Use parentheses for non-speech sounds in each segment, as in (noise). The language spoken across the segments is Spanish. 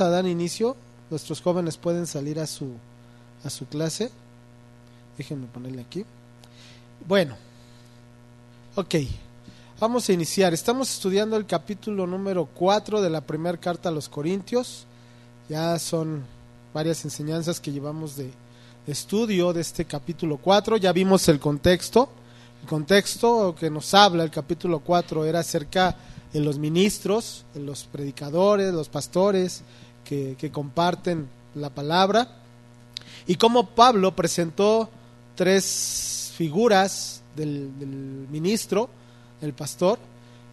vamos a dar inicio. Nuestros jóvenes pueden salir a su, a su clase. Déjenme ponerle aquí. Bueno, ok, vamos a iniciar. Estamos estudiando el capítulo número 4 de la primera carta a los Corintios. Ya son varias enseñanzas que llevamos de, estudio de este capítulo 4. Ya vimos el contexto. El contexto que nos habla el capítulo 4 era acerca de los ministros, de los predicadores, los pastores que, comparten la palabra. Y cómo Pablo presentó tres figuras del, del ministro, el pastor,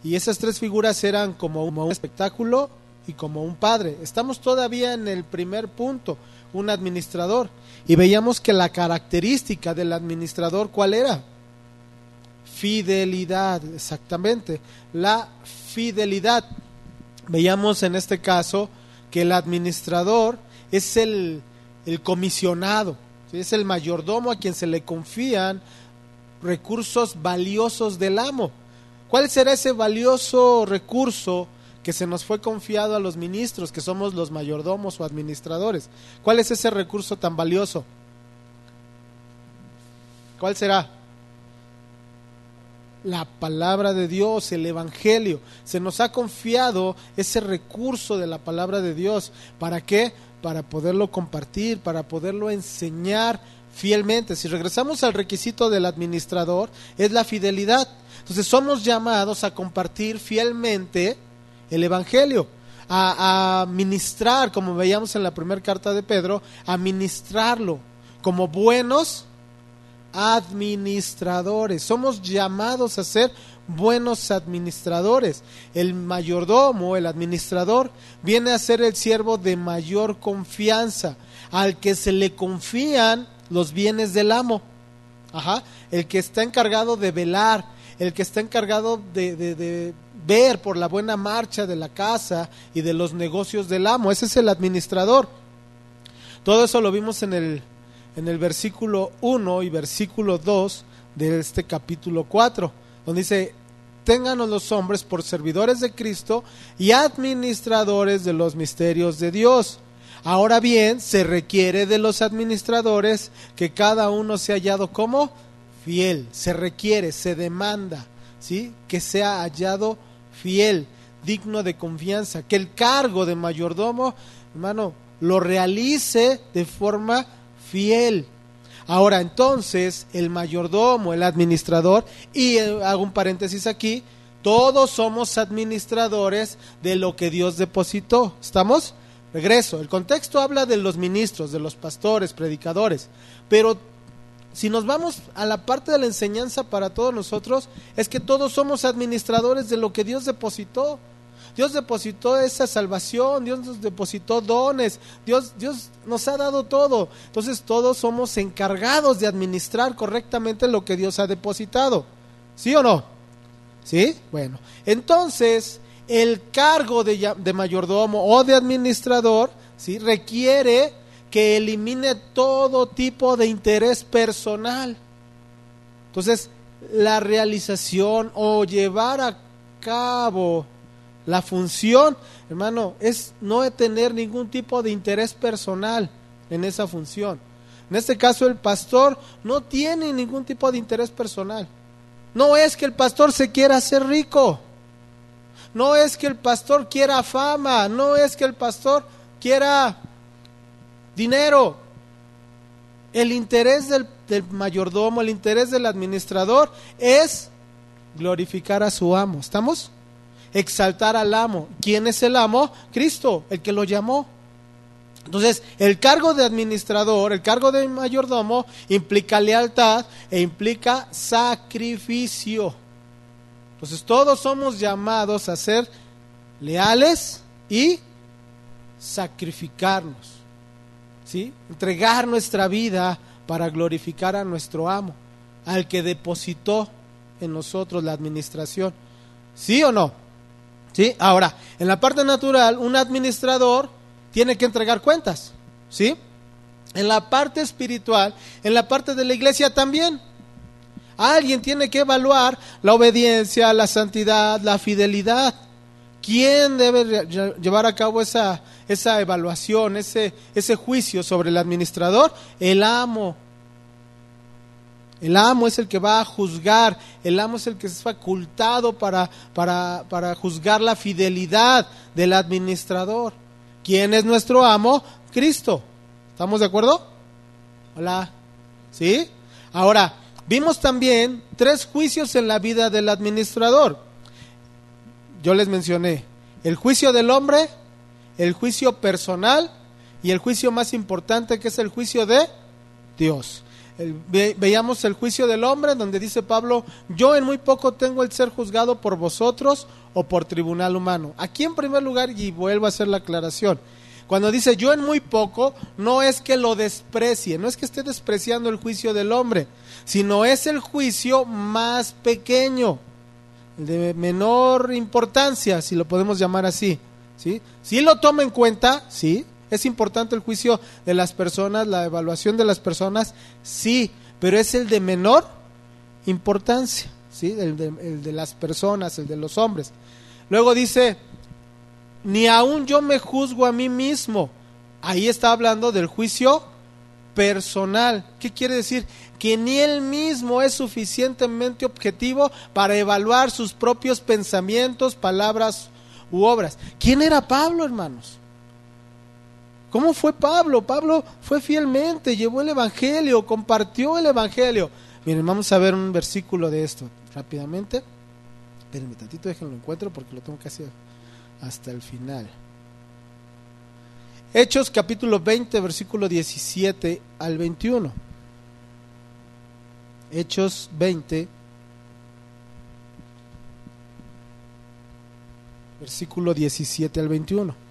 y esas tres figuras eran como un espectáculo y como un padre. Estamos todavía en el primer punto, un administrador, y veíamos que la característica del administrador, ¿cuál era? Fidelidad, exactamente, la fidelidad. Veíamos en este caso que el administrador es el, el comisionado, es el mayordomo a quien se le confían recursos valiosos del amo. ¿Cuál será ese valioso recurso que se nos fue confiado a los ministros, que somos los mayordomos o administradores? ¿Cuál es ese recurso tan valioso? ¿Cuál será? La palabra de Dios, el Evangelio. Se nos ha confiado ese recurso de la palabra de Dios. ¿Para qué? Para poderlo compartir, para poderlo enseñar fielmente. Si regresamos al requisito del administrador, es la fidelidad. Entonces somos llamados a compartir fielmente el Evangelio, a, a ministrar, como veíamos en la primera carta de Pedro, a ministrarlo como buenos administradores. Somos llamados a ser buenos administradores. El mayordomo, el administrador, viene a ser el siervo de mayor confianza, al que se le confían los bienes del amo. Ajá. El que está encargado de velar, el que está encargado de, de, ver por la buena marcha de la casa y de los negocios del amo. Ese es el administrador. Todo eso lo vimos en el, en el versículo 1 y versículo 2 de este capítulo 4, donde dice, ténganos los hombres por servidores de Cristo y administradores de los misterios de Dios. Ahora bien, se requiere de los administradores que cada uno sea hallado como fiel. Se requiere, se demanda, ¿sí? Que sea hallado fiel, digno de confianza, que el cargo de mayordomo, hermano, lo realice de forma fiel. Ahora entonces, el mayordomo, el administrador, y eh, hago un paréntesis aquí, todos somos administradores de lo que Dios depositó. ¿Estamos? Regreso. El contexto habla de los ministros, de los pastores, predicadores, pero si nos vamos a la parte de la enseñanza para todos nosotros, es que todos somos administradores de lo que Dios depositó. Dios depositó esa salvación, Dios nos depositó dones, Dios, Dios nos ha dado todo. Entonces todos somos encargados de administrar correctamente lo que Dios ha depositado. ¿Sí o no? ¿Sí? Bueno, entonces el cargo de, de mayordomo o de administrador ¿sí? requiere que elimine todo tipo de interés personal. Entonces, la realización o llevar a cabo la función, hermano, es no tener ningún tipo de interés personal en esa función. En este caso, el pastor no tiene ningún tipo de interés personal. No es que el pastor se quiera hacer rico. No es que el pastor quiera fama. No es que el pastor quiera dinero. El interés del, mayordomo, el interés del administrador es glorificar a su amo. ¿Estamos? Exaltar al amo. ¿Quién es el amo? Cristo, el que lo llamó. Entonces, el cargo de administrador, el cargo de mayordomo implica lealtad e implica sacrificio. Entonces, todos somos llamados a ser leales y sacrificarnos. ¿sí? Entregar nuestra vida para glorificar a nuestro amo, al que depositó en nosotros la administración. ¿Sí o no? ¿Sí? Ahora, en la parte natural, un administrador tiene que entregar cuentas. ¿Sí? En la parte espiritual, en la parte de la iglesia también. Alguien tiene que evaluar la obediencia, la santidad, la fidelidad. ¿Quién debe llevar a cabo esa, esa evaluación, ese, ese juicio sobre el administrador? El amo. El amo es el que va a juzgar, el amo es el que es facultado para, para, para juzgar la fidelidad del administrador. ¿Quién es nuestro amo? Cristo. ¿Estamos de acuerdo? Hola. ¿Sí? Ahora, vimos también tres juicios en la vida del administrador. Yo les mencioné el juicio del hombre, el juicio personal y el juicio más importante que es el juicio de Dios. Veíamos el juicio del hombre donde dice Pablo, yo en muy poco tengo el ser juzgado por vosotros o por tribunal humano. Aquí en primer lugar, y vuelvo a hacer la aclaración, cuando dice yo en muy poco, no es que lo desprecie, no es que esté despreciando el juicio del hombre, sino es el juicio más pequeño, de menor importancia, si lo podemos llamar así. ¿sí? Si lo toma en cuenta, sí, es importante el juicio de las personas, la evaluación de las personas, sí, pero es el de menor importancia, ¿sí? el, de, el de las personas, el de los hombres. Luego dice, ni aún yo me juzgo a mí mismo. Ahí está hablando del juicio personal. ¿Qué quiere decir? Que ni él mismo es suficientemente objetivo para evaluar sus propios pensamientos, palabras u obras. ¿Quién era Pablo, hermanos? ¿Cómo fue Pablo? Pablo fue fielmente, llevó el Evangelio, compartió el Evangelio. Miren, vamos a ver un versículo de esto rápidamente. Espérenme tantito, déjenlo encuentro porque lo tengo hacer hasta el final. Hechos capítulo 20, versículo 17 al 21. Hechos 20, versículo 17 al 21.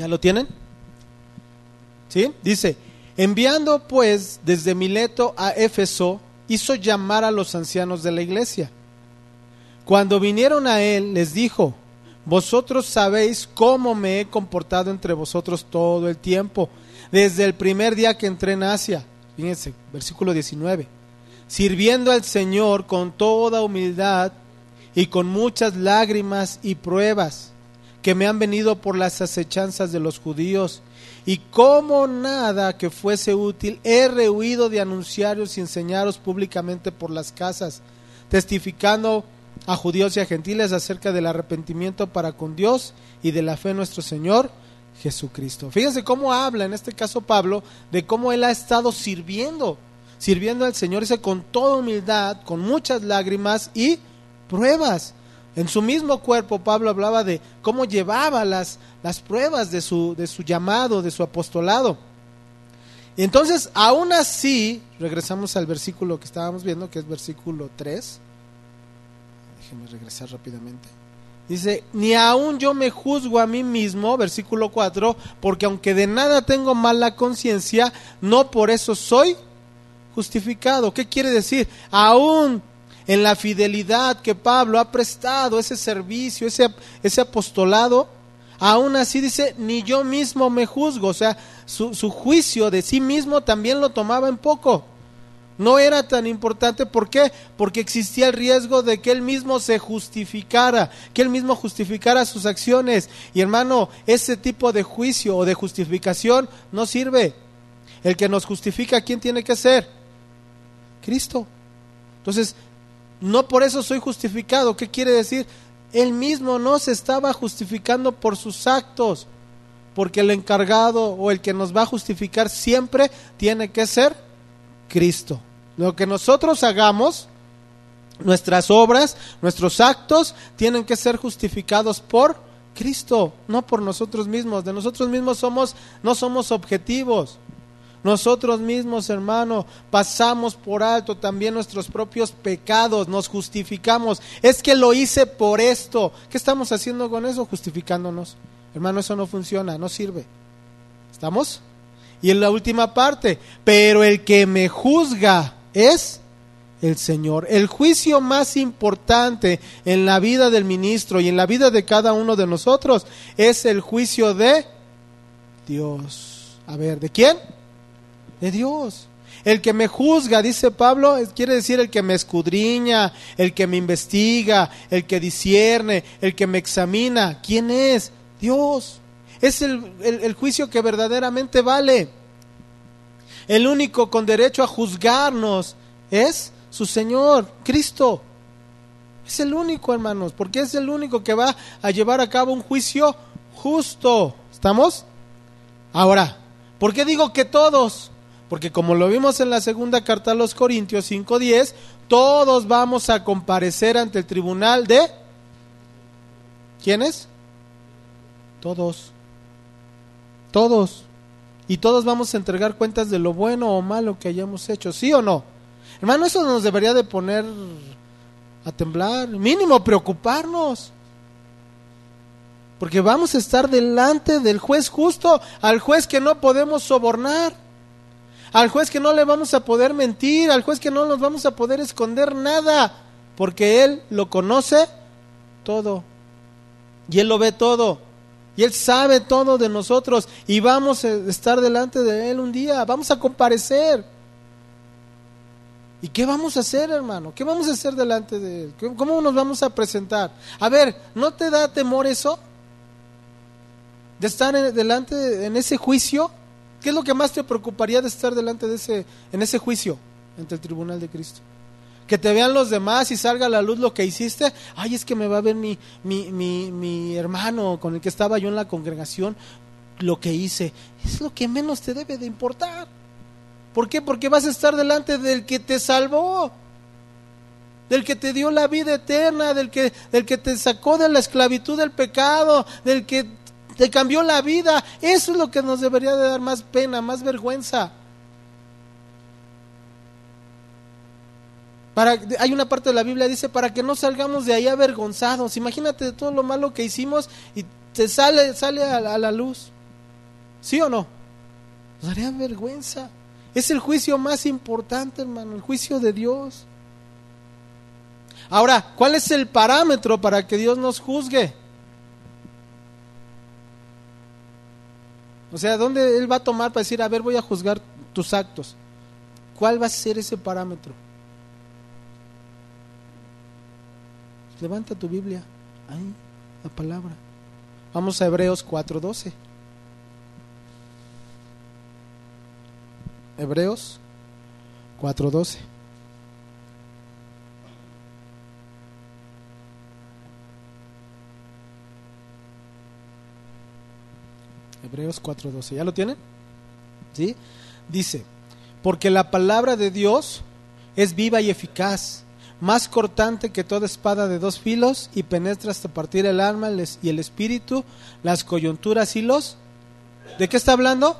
¿Ya lo tienen? ¿Sí? Dice, Enviando pues desde Mileto a Éfeso, hizo llamar a los ancianos de la iglesia. Cuando vinieron a él, les dijo, vosotros sabéis cómo me he comportado entre vosotros todo el tiempo, desde el primer día que entré en Asia. Fíjense, versículo 19. Sirviendo al Señor con toda humildad y con muchas lágrimas y pruebas que me han venido por las acechanzas de los judíos y como nada que fuese útil, he rehuido de anunciaros y enseñaros públicamente por las casas, testificando a judíos y a gentiles acerca del arrepentimiento para con Dios y de la fe en nuestro Señor Jesucristo. Fíjense cómo habla en este caso Pablo de cómo él ha estado sirviendo, sirviendo al Señor, dice con toda humildad, con muchas lágrimas y pruebas. En su mismo cuerpo Pablo hablaba de cómo llevaba las, las pruebas de su, de su llamado, de su apostolado. Y entonces, aún así, regresamos al versículo que estábamos viendo, que es versículo 3. Déjenme regresar rápidamente. Dice, ni aún yo me juzgo a mí mismo, versículo 4, porque aunque de nada tengo mala conciencia, no por eso soy justificado. ¿Qué quiere decir? Aún en la fidelidad que Pablo ha prestado, ese servicio, ese, ese apostolado, aún así dice, ni yo mismo me juzgo, o sea, su, su juicio de sí mismo también lo tomaba en poco. No era tan importante, ¿por qué? Porque existía el riesgo de que él mismo se justificara, que él mismo justificara sus acciones. Y hermano, ese tipo de juicio o de justificación no sirve. El que nos justifica, ¿quién tiene que ser? Cristo. Entonces, no por eso soy justificado. ¿Qué quiere decir? Él mismo no se estaba justificando por sus actos, porque el encargado o el que nos va a justificar siempre tiene que ser Cristo. Lo que nosotros hagamos, nuestras obras, nuestros actos, tienen que ser justificados por Cristo, no por nosotros mismos. De nosotros mismos somos, no somos objetivos. Nosotros mismos, hermano, pasamos por alto también nuestros propios pecados, nos justificamos. Es que lo hice por esto. ¿Qué estamos haciendo con eso? Justificándonos. Hermano, eso no funciona, no sirve. ¿Estamos? Y en la última parte, pero el que me juzga es el Señor. El juicio más importante en la vida del ministro y en la vida de cada uno de nosotros es el juicio de Dios. A ver, ¿de quién? De Dios. El que me juzga, dice Pablo, quiere decir el que me escudriña, el que me investiga, el que discierne, el que me examina. ¿Quién es? Dios. Es el, el juicio que verdaderamente vale. El único con derecho a juzgarnos es su Señor, Cristo. Es el único, hermanos, porque es el único que va a llevar a cabo un juicio justo. ¿Estamos? Ahora, ¿por qué digo que todos? Porque como lo vimos en la segunda carta a los Corintios 5:10, todos vamos a comparecer ante el tribunal de... ¿Quiénes? Todos. Todos. Y todos vamos a entregar cuentas de lo bueno o malo que hayamos hecho, ¿sí o no? Hermano, eso nos debería de poner a temblar, mínimo preocuparnos. Porque vamos a estar delante del juez justo, al juez que no podemos sobornar al juez que no le vamos a poder mentir, al juez que no nos vamos a poder esconder nada, porque Él lo conoce todo. Y Él lo ve todo. Y Él sabe todo de nosotros. Y vamos a estar delante de Él un día. Vamos a comparecer. ¿Y qué vamos a hacer, hermano? ¿Qué vamos a hacer delante de Él? ¿Cómo nos vamos a presentar? A ver, ¿no te da temor eso? De estar delante en ese juicio. ¿Qué es lo que más te preocuparía de estar delante de ese, en ese juicio, ante el tribunal de Cristo? Que te vean los demás y salga a la luz lo que hiciste. Ay, es que me va a ver mi, mi, mi, mi hermano con el que estaba yo en la congregación lo que hice. Es lo que menos te debe de importar. ¿Por qué? Porque vas a estar delante del que te salvó, del que te dio la vida eterna, del que, del que te sacó de la esclavitud del pecado, del que te cambió la vida. Eso es lo que nos debería de dar más pena, más vergüenza. Para, hay una parte de la Biblia dice para que no salgamos de ahí avergonzados. Imagínate de todo lo malo que hicimos y te sale, sale a, a la luz. ¿Sí o no? Nos daría vergüenza. Es el juicio más importante, hermano, el juicio de Dios. Ahora, ¿cuál es el parámetro para que Dios nos juzgue? O sea, ¿dónde él va a tomar para decir, a ver, voy a juzgar tus actos? ¿Cuál va a ser ese parámetro? Levanta tu Biblia. Ahí, la palabra. Vamos a Hebreos 4:12. Hebreos 4:12. Hebreos 4:12. ¿Ya lo tienen? ¿Sí? Dice, porque la palabra de Dios es viva y eficaz, más cortante que toda espada de dos filos y penetra hasta partir el alma y el espíritu, las coyunturas y los... ¿De qué está hablando?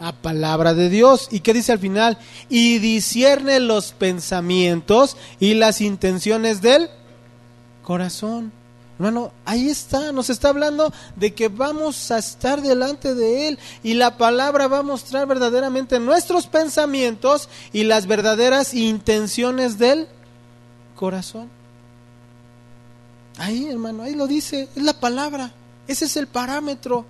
A palabra de Dios. ¿Y qué dice al final? Y discierne los pensamientos y las intenciones del corazón. Hermano, ahí está, nos está hablando de que vamos a estar delante de Él y la palabra va a mostrar verdaderamente nuestros pensamientos y las verdaderas intenciones del corazón. Ahí, hermano, ahí lo dice, es la palabra, ese es el parámetro.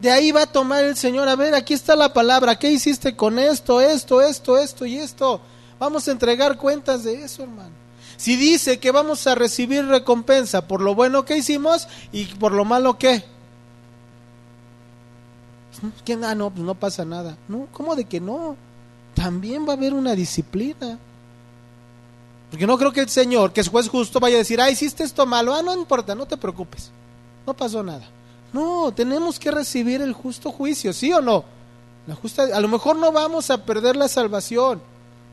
De ahí va a tomar el Señor, a ver, aquí está la palabra, ¿qué hiciste con esto, esto, esto, esto y esto? Vamos a entregar cuentas de eso, hermano. Si dice que vamos a recibir recompensa por lo bueno que hicimos y por lo malo que... ¿Quién? Ah, no, pues no pasa nada. No, ¿cómo de que no? También va a haber una disciplina. Porque no creo que el Señor, que es juez justo, vaya a decir, ah, hiciste esto malo, ah, no importa, no te preocupes, no pasó nada. No, tenemos que recibir el justo juicio, ¿sí o no? La justa, a lo mejor no vamos a perder la salvación,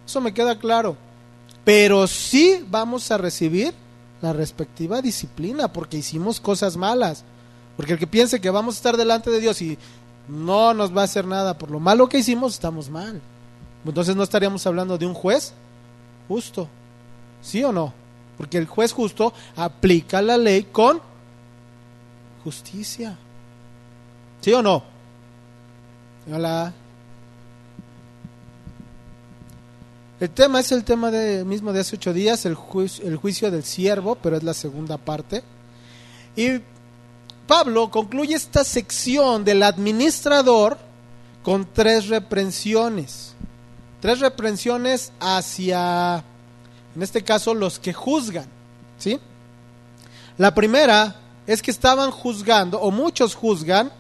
eso me queda claro pero sí vamos a recibir la respectiva disciplina porque hicimos cosas malas. Porque el que piense que vamos a estar delante de Dios y no nos va a hacer nada por lo malo que hicimos, estamos mal. Entonces no estaríamos hablando de un juez justo. ¿Sí o no? Porque el juez justo aplica la ley con justicia. ¿Sí o no? Hola. El tema es el tema de, mismo de hace ocho días, el juicio, el juicio del siervo, pero es la segunda parte. Y Pablo concluye esta sección del administrador con tres reprensiones. Tres reprensiones hacia, en este caso, los que juzgan. ¿Sí? La primera es que estaban juzgando, o muchos juzgan,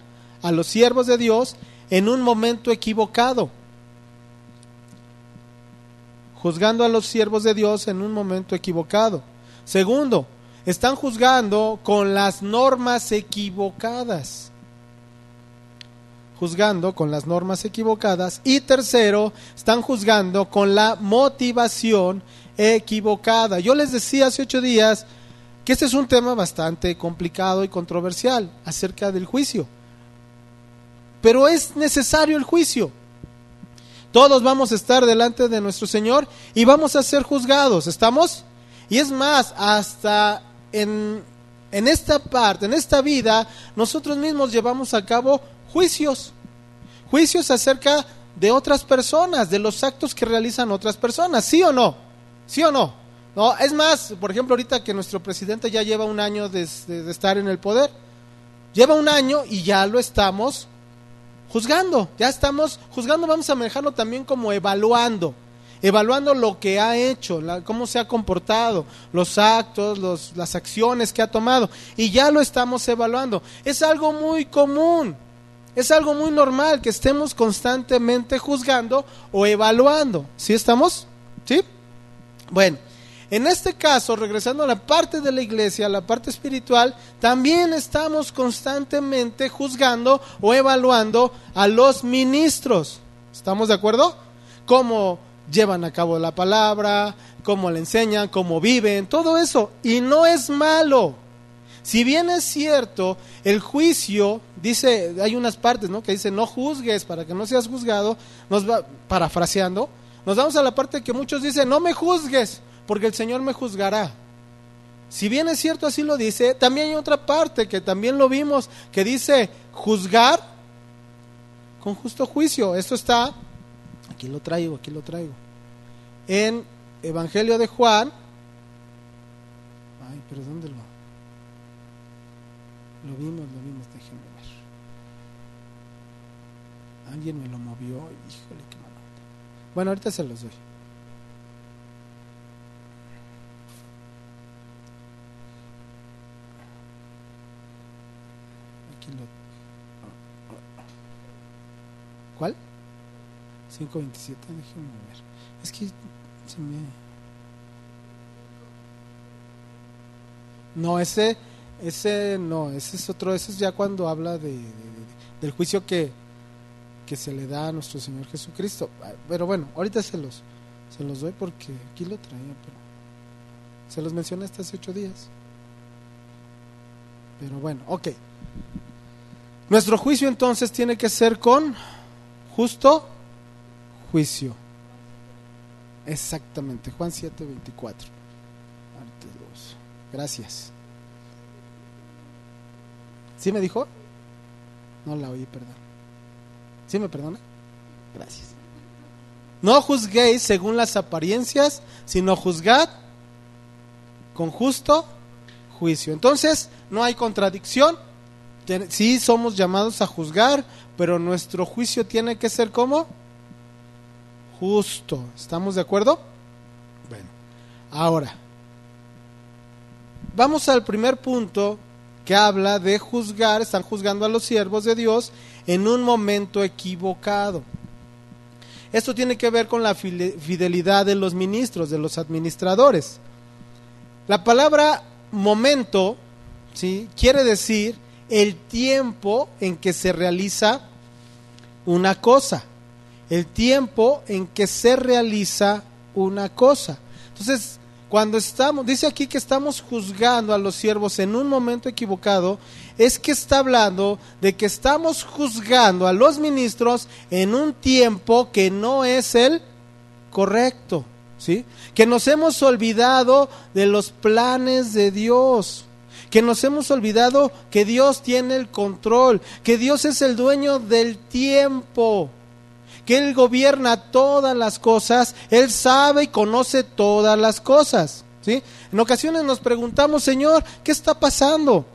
a los siervos de Dios en un momento equivocado. Juzgando a los siervos de Dios en un momento equivocado. Segundo, están juzgando con las normas equivocadas. Juzgando con las normas equivocadas. Y tercero, están juzgando con la motivación equivocada. Yo les decía hace ocho días que este es un tema bastante complicado y controversial acerca del juicio pero es necesario el juicio. Todos vamos a estar delante de nuestro Señor y vamos a ser juzgados, ¿estamos? Y es más, hasta en, en esta parte, en esta vida, nosotros mismos llevamos a cabo juicios, juicios acerca de otras personas, de los actos que realizan otras personas, ¿sí o no? ¿Sí o no? No, es más, por ejemplo, ahorita que nuestro presidente ya lleva un año de, de estar en el poder, lleva un año y ya lo estamos juzgando, ya estamos juzgando, vamos a manejarlo también como evaluando, evaluando lo que ha hecho, cómo se ha comportado, los actos, los, las acciones que ha tomado, y ya lo estamos evaluando. Es algo muy común, es algo muy normal que estemos constantemente juzgando o evaluando. ¿Sí estamos? ¿Sí? Bueno. En este caso, regresando a la parte de la iglesia, a la parte espiritual, también estamos constantemente juzgando o evaluando a los ministros. ¿Estamos de acuerdo? Cómo llevan a cabo la palabra, cómo le enseñan, cómo viven, todo eso. Y no es malo. Si bien es cierto, el juicio, dice, hay unas partes, ¿no? Que dice, no juzgues para que no seas juzgado, nos va, parafraseando, nos vamos a la parte que muchos dicen, no me juzgues, porque el Señor me juzgará. Si bien es cierto así lo dice, también hay otra parte que también lo vimos, que dice juzgar con justo juicio. Esto está, aquí lo traigo, aquí lo traigo, en Evangelio de Juan. Ay, pero ¿dónde lo? Lo vimos, lo vimos, déjenme ver. Alguien me lo movió, híjole, qué malo. Bueno, ahorita se los doy. ¿Cuál? 527, déjenme ver. Es que se me... No, ese, ese no, ese es otro, ese es ya cuando habla de, del juicio que, que se le da a nuestro Señor Jesucristo. Pero bueno, ahorita se los, se los doy porque aquí lo traía, pero se los mencioné hasta hace ocho días. Pero bueno, ok. Nuestro juicio entonces tiene que ser con justo juicio. Exactamente, Juan 7, 24. Gracias. ¿Sí me dijo? No la oí, perdón. ¿Sí me perdona? Gracias. No juzguéis según las apariencias, sino juzgad con justo juicio. Entonces, no hay contradicción. Sí somos llamados a juzgar, pero nuestro juicio tiene que ser como justo. ¿Estamos de acuerdo? Bueno, ahora, vamos al primer punto que habla de juzgar, están juzgando a los siervos de Dios en un momento equivocado. Esto tiene que ver con la fidelidad de los ministros, de los administradores. La palabra momento ¿sí? quiere decir el tiempo en que se realiza una cosa. El tiempo en que se realiza una cosa. Entonces, cuando estamos, dice aquí que estamos juzgando a los siervos en un momento equivocado, es que está hablando de que estamos juzgando a los ministros en un tiempo que no es el correcto, ¿sí? Que nos hemos olvidado de los planes de Dios que nos hemos olvidado que Dios tiene el control, que Dios es el dueño del tiempo, que Él gobierna todas las cosas, Él sabe y conoce todas las cosas. ¿sí? En ocasiones nos preguntamos, Señor, ¿qué está pasando?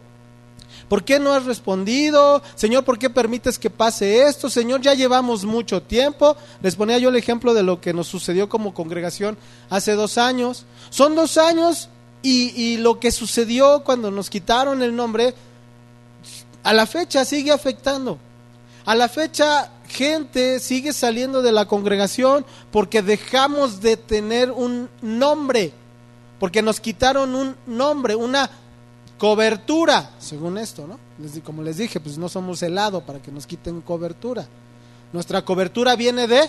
¿Por qué no has respondido? Señor, ¿por qué permites que pase esto? Señor, ya llevamos mucho tiempo. Les ponía yo el ejemplo de lo que nos sucedió como congregación hace dos años. Son dos años y, y lo que sucedió cuando nos quitaron el nombre, a la fecha sigue afectando. A la fecha gente sigue saliendo de la congregación porque dejamos de tener un nombre, porque nos quitaron un nombre, una cobertura, según esto, ¿no? como les dije, pues no somos helado para que nos quiten cobertura. Nuestra cobertura viene de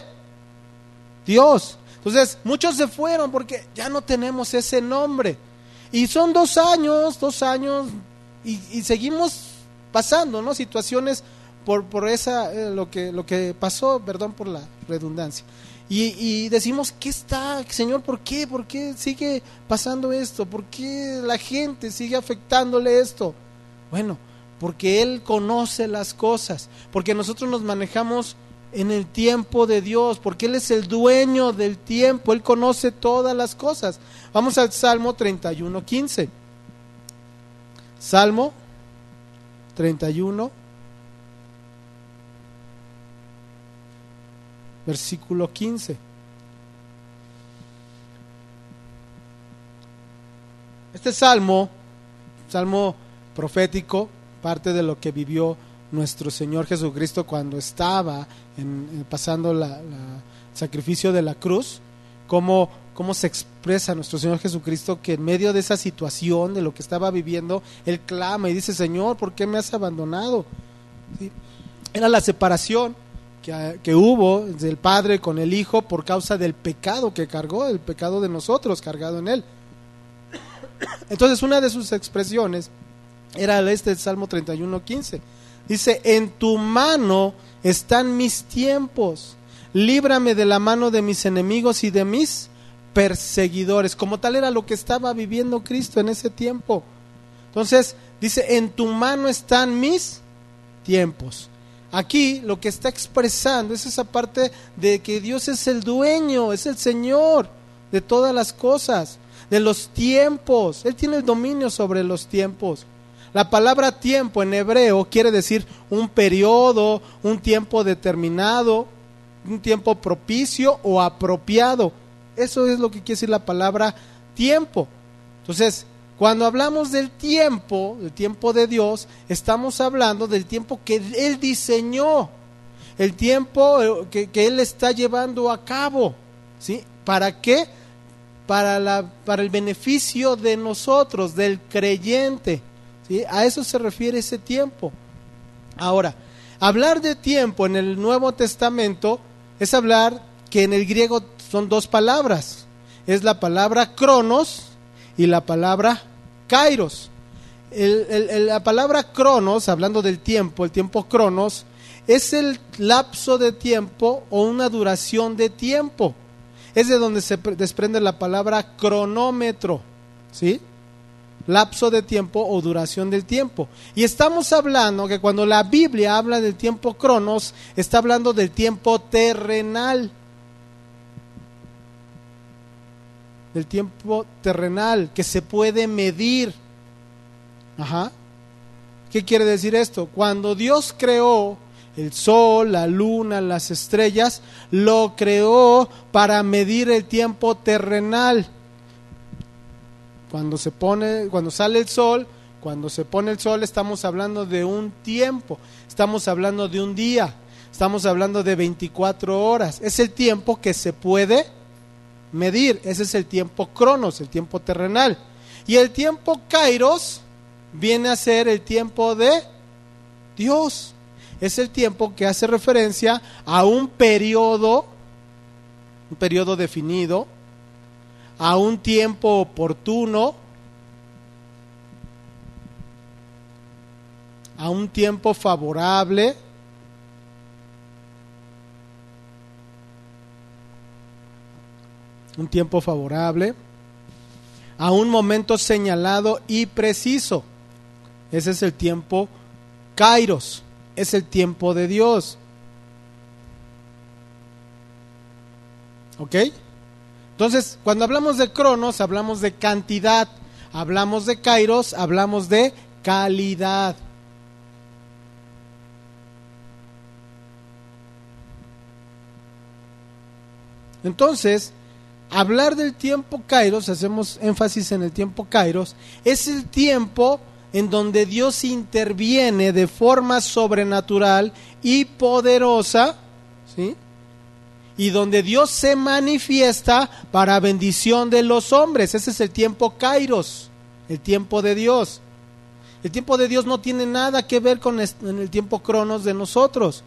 Dios. Entonces, muchos se fueron porque ya no tenemos ese nombre. Y son dos años, dos años, y, seguimos pasando, ¿no? Situaciones por, por esa, eh, lo, que, lo que pasó, perdón por la redundancia. Y, y, decimos, ¿qué está, Señor? ¿Por qué? ¿Por qué sigue pasando esto? ¿Por qué la gente sigue afectándole esto? Bueno, porque Él conoce las cosas, porque nosotros nos manejamos en el tiempo de Dios, porque Él es el dueño del tiempo, Él conoce todas las cosas. Vamos al Salmo 31, 15. Salmo 31, versículo 15. Este salmo, salmo profético, parte de lo que vivió nuestro Señor Jesucristo cuando estaba en, pasando el sacrificio de la cruz, cómo, cómo se expresa nuestro Señor Jesucristo que en medio de esa situación, de lo que estaba viviendo, Él clama y dice, Señor, ¿por qué me has abandonado? Era la separación que, hubo del Padre con el Hijo por causa del pecado que cargó, el pecado de nosotros cargado en Él. Entonces una de sus expresiones era este Salmo 31, 15. Dice, en tu mano están mis tiempos, líbrame de la mano de mis enemigos y de mis perseguidores. Como tal era lo que estaba viviendo Cristo en ese tiempo. Entonces, dice, en tu mano están mis tiempos. Aquí lo que está expresando es esa parte de que Dios es el dueño, es el Señor de todas las cosas, de los tiempos. Él tiene el dominio sobre los tiempos. La palabra tiempo en hebreo quiere decir un periodo, un tiempo determinado, un tiempo propicio o apropiado. Eso es lo que quiere decir la palabra tiempo. Entonces, cuando hablamos del tiempo, del tiempo de Dios, estamos hablando del tiempo que Él diseñó, el tiempo eh, que, Él está llevando a cabo. ¿sí? ¿Para qué? Para, la, para el beneficio de nosotros, del creyente. ¿sí? A eso se refiere ese tiempo. Ahora, hablar de tiempo en el Nuevo Testamento es hablar que en el griego son dos palabras. Es la palabra cronos y la palabra kairos. la palabra cronos, hablando del tiempo, el tiempo cronos, es el lapso de tiempo o una duración de tiempo. Es de donde se desprende la palabra cronómetro, ¿sí? Lapso de tiempo o duración del tiempo. Y estamos hablando que cuando la Biblia habla del tiempo cronos, está hablando del tiempo terrenal. Del tiempo terrenal que se puede medir. Ajá. ¿Qué quiere decir esto? Cuando Dios creó el sol, la luna, las estrellas, lo creó para medir el tiempo terrenal. Cuando se pone, cuando sale el sol, cuando se pone el sol, estamos hablando de un tiempo, estamos hablando de un día, estamos hablando de 24 horas. Es el tiempo que se puede medir. Ese es el tiempo cronos, el tiempo terrenal. Y el tiempo kairos viene a ser el tiempo de Dios. Es el tiempo que hace referencia a un periodo, un periodo definido, a un tiempo oportuno, a un tiempo favorable, un tiempo favorable, a un momento señalado y preciso. Ese es el tiempo Kairos, es el tiempo de Dios. ¿Ok? Entonces, cuando hablamos de cronos, hablamos de cantidad, hablamos de kairos, hablamos de calidad. Entonces, hablar del tiempo Kairos, hacemos énfasis en el tiempo Kairos, es el tiempo en donde Dios interviene de forma sobrenatural y poderosa, ¿sí? Y donde Dios se manifiesta para bendición de los hombres. Ese es el tiempo Kairos, el tiempo de Dios. El tiempo de Dios no tiene nada que ver con el tiempo Cronos de nosotros.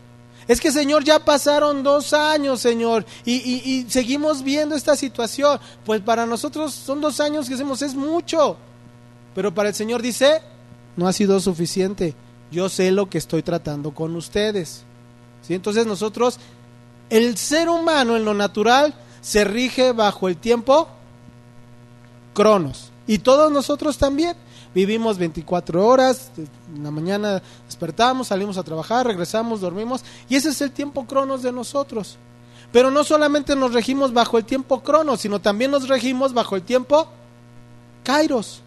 Es que, Señor, ya pasaron dos años, Señor, y, seguimos viendo esta situación. Pues para nosotros son dos años que decimos, es mucho. Pero para el Señor dice, no ha sido suficiente. Yo sé lo que estoy tratando con ustedes. ¿Sí? Entonces nosotros, el ser humano en lo natural se rige bajo el tiempo cronos. Y todos nosotros también vivimos 24 horas, en la mañana despertamos, salimos a trabajar, regresamos, dormimos, y ese es el tiempo cronos de nosotros. Pero no solamente nos regimos bajo el tiempo cronos, sino también nos regimos bajo el tiempo kairos,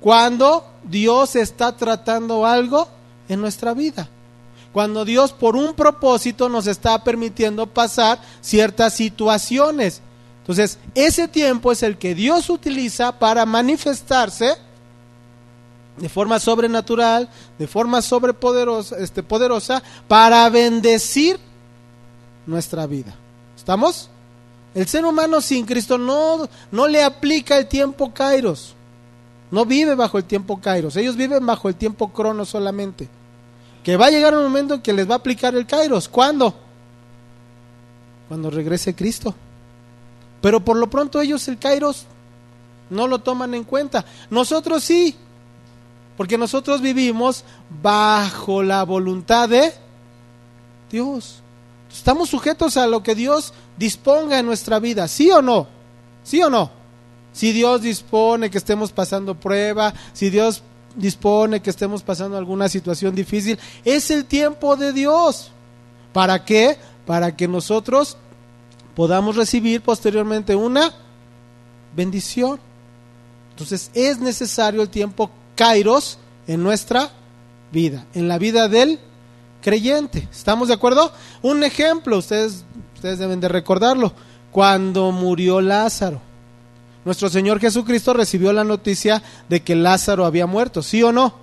cuando Dios está tratando algo en nuestra vida. Cuando Dios por un propósito nos está permitiendo pasar ciertas situaciones. Entonces, ese tiempo es el que Dios utiliza para manifestarse de forma sobrenatural, de forma sobrepoderosa, este, poderosa, para bendecir nuestra vida. ¿Estamos? El ser humano sin Cristo no, no le aplica el tiempo Kairos. No vive bajo el tiempo Kairos. Ellos viven bajo el tiempo Cronos solamente. Que va a llegar un momento en que les va a aplicar el Kairos. ¿Cuándo? Cuando regrese Cristo. Pero por lo pronto ellos el Kairos no lo toman en cuenta. Nosotros sí. Porque nosotros vivimos bajo la voluntad de Dios. Estamos sujetos a lo que Dios disponga en nuestra vida, ¿sí o no? ¿Sí o no? Si Dios dispone que estemos pasando prueba, si Dios dispone que estemos pasando alguna situación difícil, es el tiempo de Dios. ¿Para qué? Para que nosotros podamos recibir posteriormente una bendición. Entonces es necesario el tiempo kairos en nuestra vida, en la vida del creyente. ¿Estamos de acuerdo? Un ejemplo, ustedes, ustedes deben de recordarlo, cuando murió Lázaro. Nuestro Señor Jesucristo recibió la noticia de que Lázaro había muerto, ¿sí o no?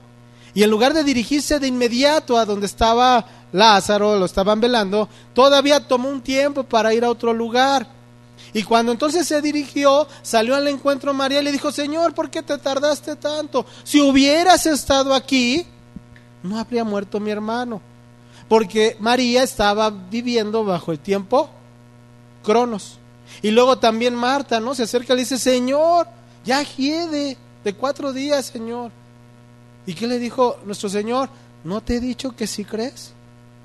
Y en lugar de dirigirse de inmediato a donde estaba Lázaro, lo estaban velando, todavía tomó un tiempo para ir a otro lugar. Y cuando entonces se dirigió, salió al encuentro María y le dijo, Señor, ¿por qué te tardaste tanto? Si hubieras estado aquí, no habría muerto mi hermano. Porque María estaba viviendo bajo el tiempo Cronos. Y luego también Marta, ¿no? Se acerca y le dice, Señor, ya hiede de cuatro días, Señor. ¿Y qué le dijo nuestro Señor? ¿No te he dicho que si crees,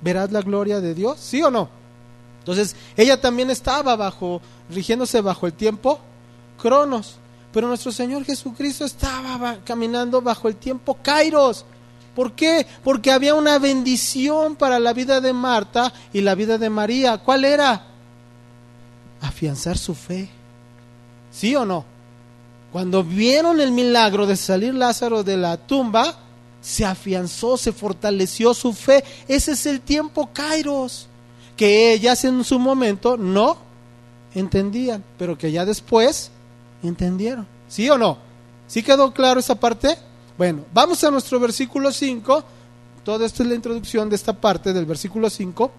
verás la gloria de Dios? ¿Sí o no? Entonces, ella también estaba bajo, rigiéndose bajo el tiempo Cronos. Pero nuestro Señor Jesucristo estaba caminando bajo el tiempo Kairos. ¿Por qué? Porque había una bendición para la vida de Marta y la vida de María. ¿Cuál era? Afianzar su fe. ¿Sí o no? Cuando vieron el milagro de salir Lázaro de la tumba, se afianzó, se fortaleció su fe. Ese es el tiempo Kairos que ellas en su momento no entendían, pero que ya después entendieron. ¿Sí o no? ¿Sí quedó claro esa parte? Bueno, vamos a nuestro versículo 5. Toda esta es la introducción de esta parte del versículo 5,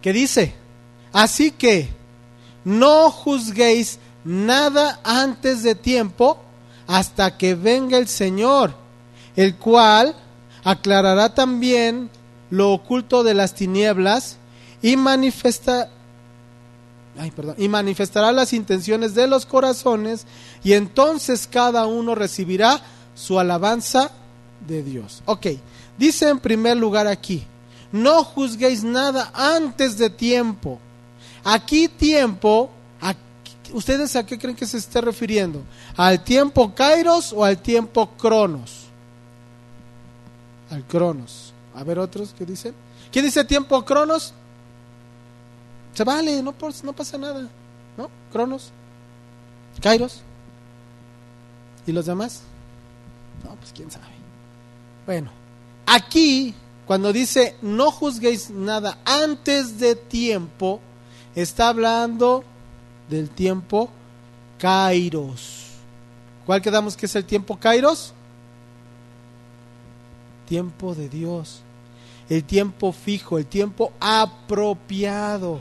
que dice, así que no juzguéis nada antes de tiempo hasta que venga el Señor, el cual aclarará también lo oculto de las tinieblas y manifesta y manifestará las intenciones de los corazones y entonces cada uno recibirá su alabanza de Dios. Ok, dice en primer lugar aquí, no juzguéis nada antes de tiempo. Aquí tiempo, ¿ustedes a qué creen que se esté refiriendo? ¿Al tiempo Kairos o al tiempo Cronos? Al Cronos. A ver otros que dicen. ¿Qué dice tiempo Cronos? Se vale, no, no pasa nada. ¿No? Cronos. Kairos. ¿Y los demás? No, pues quién sabe. Bueno, aquí, cuando dice no juzguéis nada antes de tiempo, está hablando del tiempo Kairos. ¿Cuál quedamos que es el tiempo Kairos? Tiempo de Dios. El tiempo fijo, el tiempo apropiado.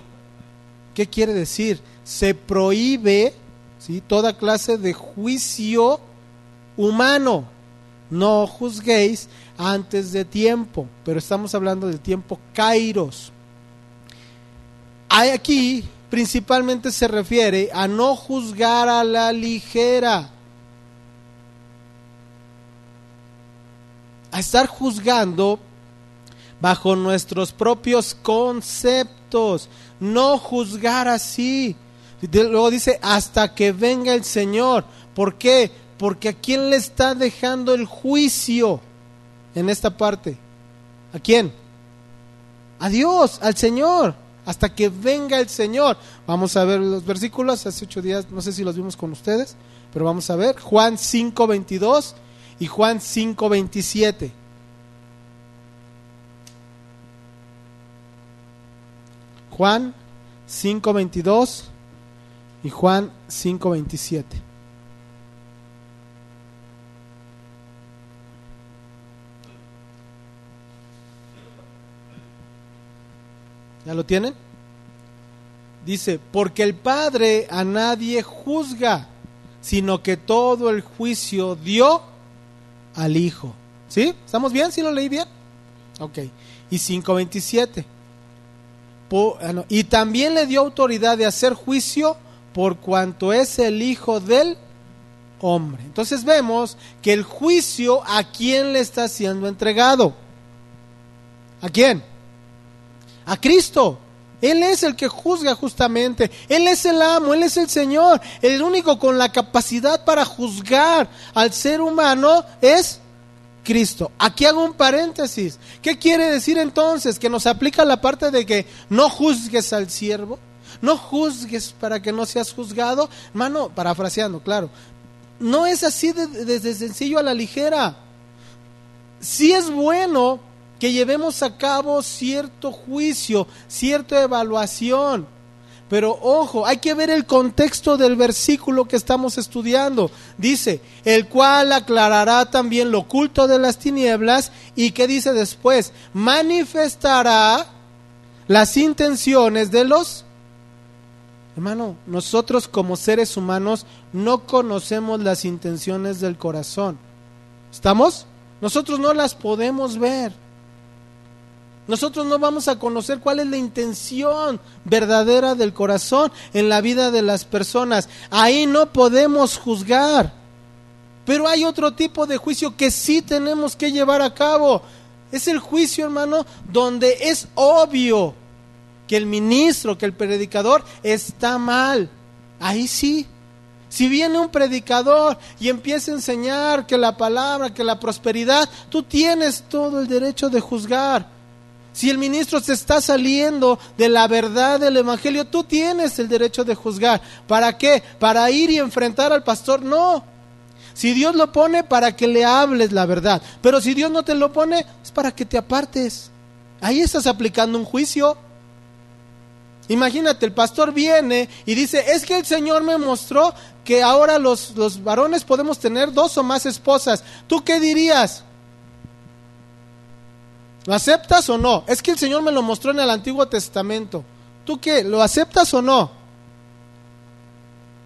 ¿Qué quiere decir? Se prohíbe ¿sí? toda clase de juicio humano. No juzguéis antes de tiempo, pero estamos hablando del tiempo Kairos. Aquí principalmente se refiere a no juzgar a la ligera, a estar juzgando bajo nuestros propios conceptos, no juzgar así. Luego dice, hasta que venga el Señor. ¿Por qué? Porque a quién le está dejando el juicio en esta parte. ¿A quién? A Dios, al Señor hasta que venga el Señor. Vamos a ver los versículos, hace ocho días, no sé si los vimos con ustedes, pero vamos a ver. Juan 5, 22 y Juan 5, 27. Juan 5, 22 y Juan 5, 27. ¿Ya lo tienen? Dice, porque el Padre a nadie juzga, sino que todo el juicio dio al Hijo. ¿Sí? ¿Estamos bien? ¿Sí lo leí bien? Ok. Y 5.27. Ah, y también le dio autoridad de hacer juicio por cuanto es el Hijo del hombre. Entonces vemos que el juicio a quién le está siendo entregado. ¿A quién? a Cristo. Él es el que juzga justamente. Él es el amo, Él es el Señor. El único con la capacidad para juzgar al ser humano es Cristo. Aquí hago un paréntesis. ¿Qué quiere decir entonces? Que nos aplica la parte de que no juzgues al siervo. No juzgues para que no seas juzgado. Hermano, parafraseando, claro. No es así desde de, sencillo a la ligera. Si es bueno que llevemos a cabo cierto juicio, cierta evaluación. Pero ojo, hay que ver el contexto del versículo que estamos estudiando. Dice, el cual aclarará también lo oculto de las tinieblas y que dice después, manifestará las intenciones de los... Hermano, nosotros como seres humanos no conocemos las intenciones del corazón. ¿Estamos? Nosotros no las podemos ver. Nosotros no vamos a conocer cuál es la intención verdadera del corazón en la vida de las personas. Ahí no podemos juzgar. Pero hay otro tipo de juicio que sí tenemos que llevar a cabo. Es el juicio, hermano, donde es obvio que el ministro, que el predicador está mal. Ahí sí. Si viene un predicador y empieza a enseñar que la palabra, que la prosperidad, tú tienes todo el derecho de juzgar. Si el ministro se está saliendo de la verdad del Evangelio, tú tienes el derecho de juzgar. ¿Para qué? ¿Para ir y enfrentar al pastor? No. Si Dios lo pone, para que le hables la verdad. Pero si Dios no te lo pone, es para que te apartes. Ahí estás aplicando un juicio. Imagínate, el pastor viene y dice, es que el Señor me mostró que ahora los, los varones podemos tener dos o más esposas. ¿Tú qué dirías? ¿Lo aceptas o no? Es que el Señor me lo mostró en el Antiguo Testamento. ¿Tú qué? ¿Lo aceptas o no?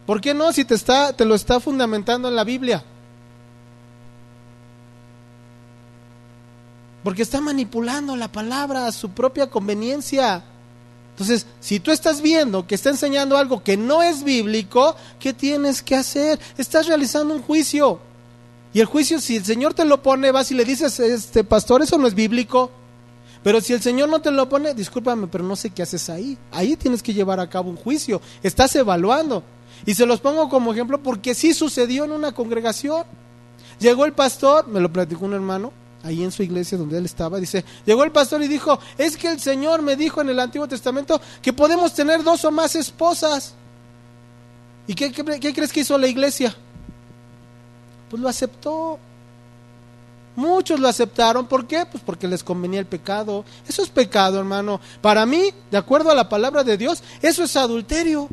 ¿Por qué no si te, está, te lo está fundamentando en la Biblia? Porque está manipulando la palabra a su propia conveniencia. Entonces, si tú estás viendo que está enseñando algo que no es bíblico, ¿qué tienes que hacer? Estás realizando un juicio. Y el juicio, si el Señor te lo pone, vas y le dices, este pastor, eso no es bíblico. Pero si el Señor no te lo pone, discúlpame, pero no sé qué haces ahí. Ahí tienes que llevar a cabo un juicio. Estás evaluando. Y se los pongo como ejemplo porque sí sucedió en una congregación. Llegó el pastor, me lo platicó un hermano, ahí en su iglesia donde él estaba, dice, llegó el pastor y dijo, es que el Señor me dijo en el Antiguo Testamento que podemos tener dos o más esposas. ¿Y qué, qué crees que hizo la iglesia? Pues lo aceptó. Muchos lo aceptaron, ¿por qué? Pues porque les convenía el pecado. Eso es pecado, hermano. Para mí, de acuerdo a la palabra de Dios, eso es adulterio.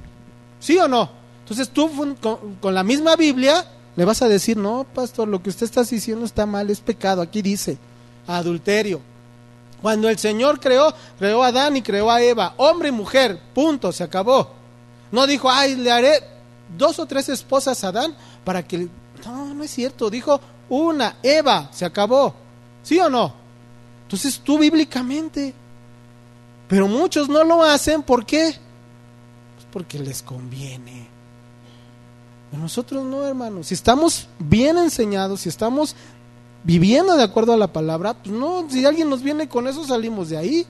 ¿Sí o no? Entonces tú con, la misma Biblia le vas a decir, no, pastor, lo que usted está diciendo está mal, es pecado. Aquí dice, adulterio. Cuando el Señor creó, creó a Adán y creó a Eva, hombre y mujer, punto, se acabó. No dijo, ay, le haré dos o tres esposas a Adán para que... No, no es cierto, dijo una, Eva, se acabó. ¿Sí o no? Entonces tú bíblicamente. Pero muchos no lo hacen, ¿por qué? Pues porque les conviene. Nosotros no, hermanos. Si estamos bien enseñados, si estamos viviendo de acuerdo a la palabra, pues no, si alguien nos viene con eso, salimos de ahí.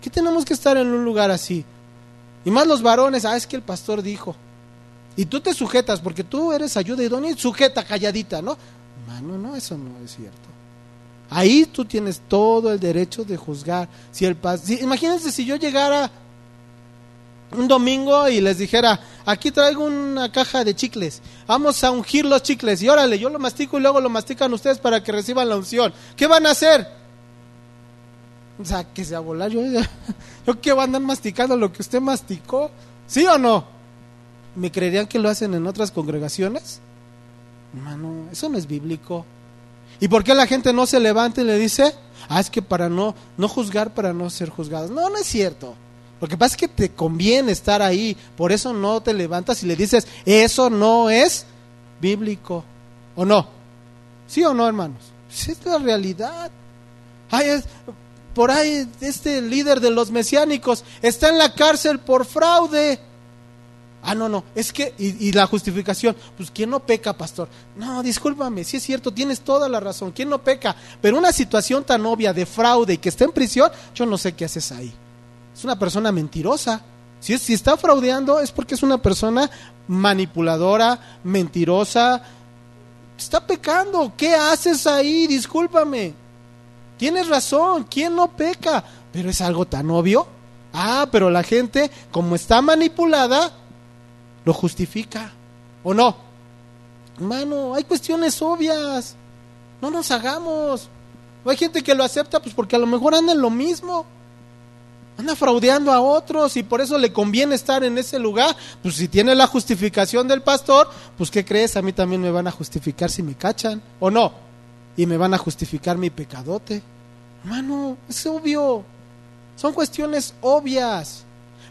¿Qué tenemos que estar en un lugar así? Y más los varones, ah, es que el pastor dijo. Y tú te sujetas, porque tú eres ayuda idónea y sujeta, calladita, ¿no? Mano, no, eso no es cierto. Ahí tú tienes todo el derecho de juzgar. Si el imagínense si yo llegara un domingo y les dijera, aquí traigo una caja de chicles, vamos a ungir los chicles y órale, yo lo mastico y luego lo mastican ustedes para que reciban la unción. ¿Qué van a hacer? O sea, que se a volar, yo, (laughs) yo que van a andar masticando lo que usted masticó, ¿sí o no? ¿Me creerían que lo hacen en otras congregaciones? Hermano, eso no es bíblico. ¿Y por qué la gente no se levanta y le dice, ah, es que para no, no juzgar, para no ser juzgados? No, no es cierto. Lo que pasa es que te conviene estar ahí, por eso no te levantas y le dices, eso no es bíblico, ¿o no? ¿Sí o no, hermanos? Esa es la realidad. por ahí este líder de los mesiánicos está en la cárcel por fraude. Ah, no, no, es que, y, la justificación, pues ¿quién no peca, pastor? No, discúlpame, sí es cierto, tienes toda la razón, ¿quién no peca? Pero una situación tan obvia de fraude y que está en prisión, yo no sé qué haces ahí es una persona mentirosa. Si, si está fraudeando es porque es una persona manipuladora, mentirosa. Está pecando. ¿Qué haces ahí? Discúlpame. Tienes razón. ¿Quién no peca? Pero es algo tan obvio. Ah, pero la gente, como está manipulada, lo justifica. ¿O no? Hermano, hay cuestiones obvias. No nos hagamos. Hay gente que lo acepta pues porque a lo mejor anda en lo mismo anda fraudeando a otros y por eso le conviene estar en ese lugar. Pues si tiene la justificación del pastor, pues ¿qué crees? A mí también me van a justificar si me cachan, ¿o no? Y me van a justificar mi pecadote. Hermano, es obvio. Son cuestiones obvias.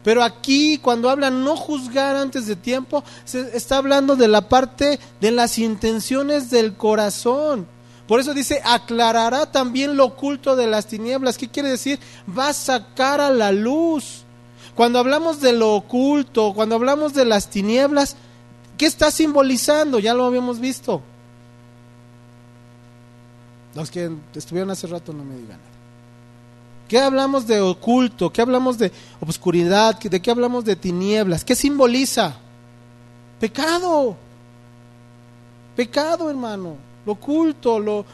Pero aquí, cuando hablan no juzgar antes de tiempo, se está hablando de la parte de las intenciones del corazón. Por eso dice, aclarará también lo oculto de las tinieblas. ¿Qué quiere decir? Va a sacar a la luz. Cuando hablamos de lo oculto, cuando hablamos de las tinieblas, ¿qué está simbolizando? Ya lo habíamos visto. Los que estuvieron hace rato no me digan. ¿Qué hablamos de oculto? ¿Qué hablamos de obscuridad? ¿De qué hablamos de tinieblas? ¿Qué simboliza? Pecado. Pecado, hermano lo oculto, lo,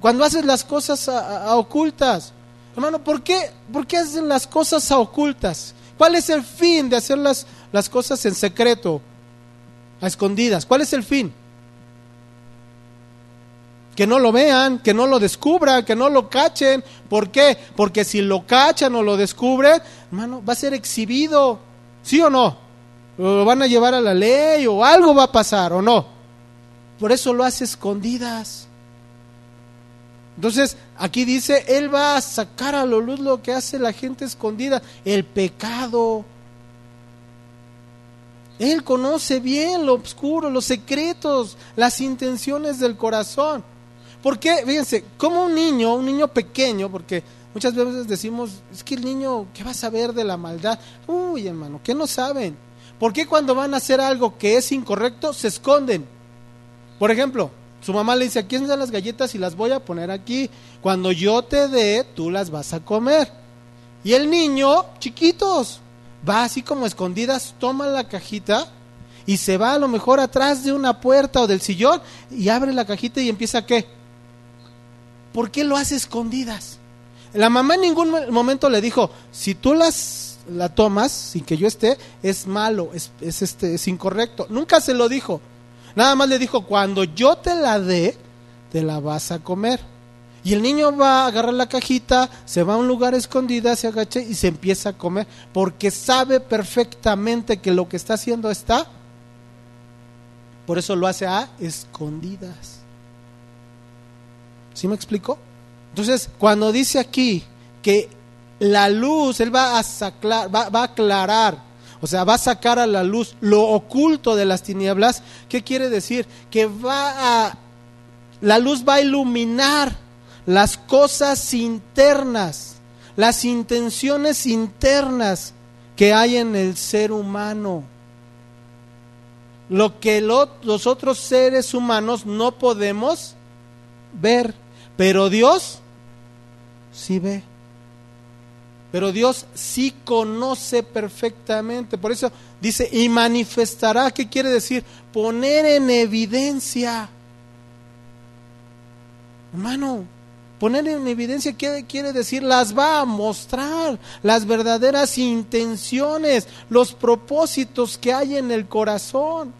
cuando haces las cosas a, ocultas. Hermano, ¿por qué, ¿por qué hacen las cosas a ocultas? ¿Cuál es el fin de hacer las, las cosas en secreto, a escondidas? ¿Cuál es el fin? Que no lo vean, que no lo descubran, que no lo cachen. ¿Por qué? Porque si lo cachan o lo descubren, hermano, va a ser exhibido. ¿Sí o no? lo van a llevar a la ley o algo va a pasar o no. Por eso lo hace escondidas. Entonces, aquí dice, Él va a sacar a la luz lo que hace la gente escondida, el pecado. Él conoce bien lo oscuro, los secretos, las intenciones del corazón. ¿Por qué? Fíjense, como un niño, un niño pequeño, porque muchas veces decimos, es que el niño, ¿qué va a saber de la maldad? Uy, hermano, ¿qué no saben? ¿Por qué cuando van a hacer algo que es incorrecto se esconden? Por ejemplo, su mamá le dice, aquí están las galletas y las voy a poner aquí. Cuando yo te dé, tú las vas a comer. Y el niño, chiquitos, va así como escondidas, toma la cajita y se va a lo mejor atrás de una puerta o del sillón y abre la cajita y empieza a qué. ¿Por qué lo hace escondidas? La mamá en ningún momento le dijo, si tú las la tomas sin que yo esté, es malo, es, es, este, es incorrecto. Nunca se lo dijo. Nada más le dijo, cuando yo te la dé, te la vas a comer. Y el niño va a agarrar la cajita, se va a un lugar escondido, se agacha y se empieza a comer, porque sabe perfectamente que lo que está haciendo está. Por eso lo hace a escondidas. ¿Sí me explico? Entonces, cuando dice aquí que la luz, él va a, va, va a aclarar, o sea, va a sacar a la luz lo oculto de las tinieblas, ¿qué quiere decir? Que va a, la luz va a iluminar las cosas internas, las intenciones internas que hay en el ser humano. Lo que los otros seres humanos no podemos ver, pero Dios sí ve. Pero Dios sí conoce perfectamente. Por eso dice, y manifestará, ¿qué quiere decir? Poner en evidencia. Hermano, Poner en evidencia, ¿qué quiere decir? Las va a mostrar, las verdaderas intenciones, los propósitos que hay en el corazón.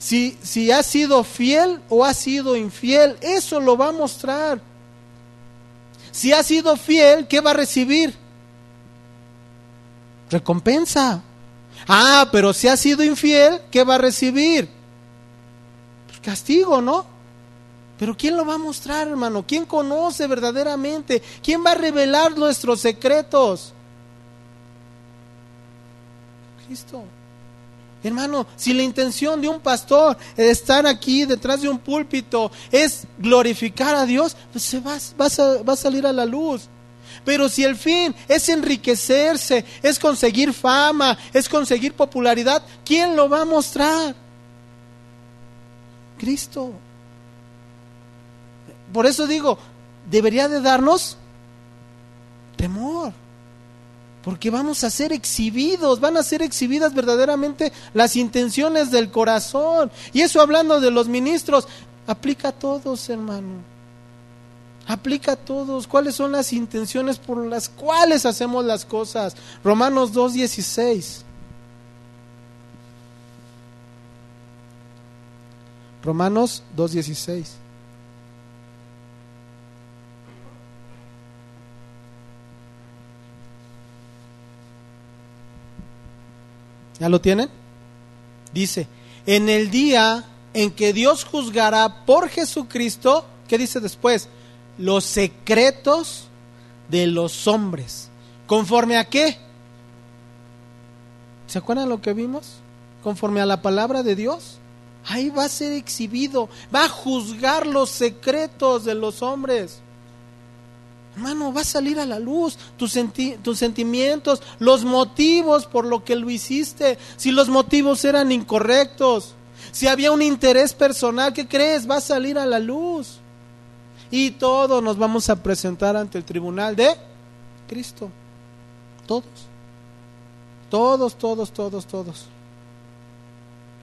Si, si ha sido fiel o ha sido infiel, eso lo va a mostrar. Si ha sido fiel, ¿qué va a recibir? Recompensa. Ah, pero si ha sido infiel, ¿qué va a recibir? Pues castigo, ¿no? Pero ¿quién lo va a mostrar, hermano? ¿Quién conoce verdaderamente? ¿Quién va a revelar nuestros secretos? Cristo. Hermano, si la intención de un pastor estar aquí detrás de un púlpito es glorificar a Dios, pues se va, va a salir a la luz. Pero si el fin es enriquecerse, es conseguir fama, es conseguir popularidad, ¿quién lo va a mostrar? Cristo. Por eso digo, debería de darnos temor. Porque vamos a ser exhibidos, van a ser exhibidas verdaderamente las intenciones del corazón. Y eso hablando de los ministros, aplica a todos, hermano. Aplica a todos. ¿Cuáles son las intenciones por las cuales hacemos las cosas? Romanos 2.16. Romanos 2.16. ¿Ya lo tienen? Dice, en el día en que Dios juzgará por Jesucristo, ¿qué dice después? Los secretos de los hombres. ¿Conforme a qué? ¿Se acuerdan lo que vimos? Conforme a la palabra de Dios. Ahí va a ser exhibido, va a juzgar los secretos de los hombres. Hermano, va a salir a la luz tus, tus sentimientos, los motivos por lo que lo hiciste. Si los motivos eran incorrectos, si había un interés personal, ¿qué crees? Va a salir a la luz. Y todos nos vamos a presentar ante el tribunal de Cristo. Todos. Todos, todos, todos, todos.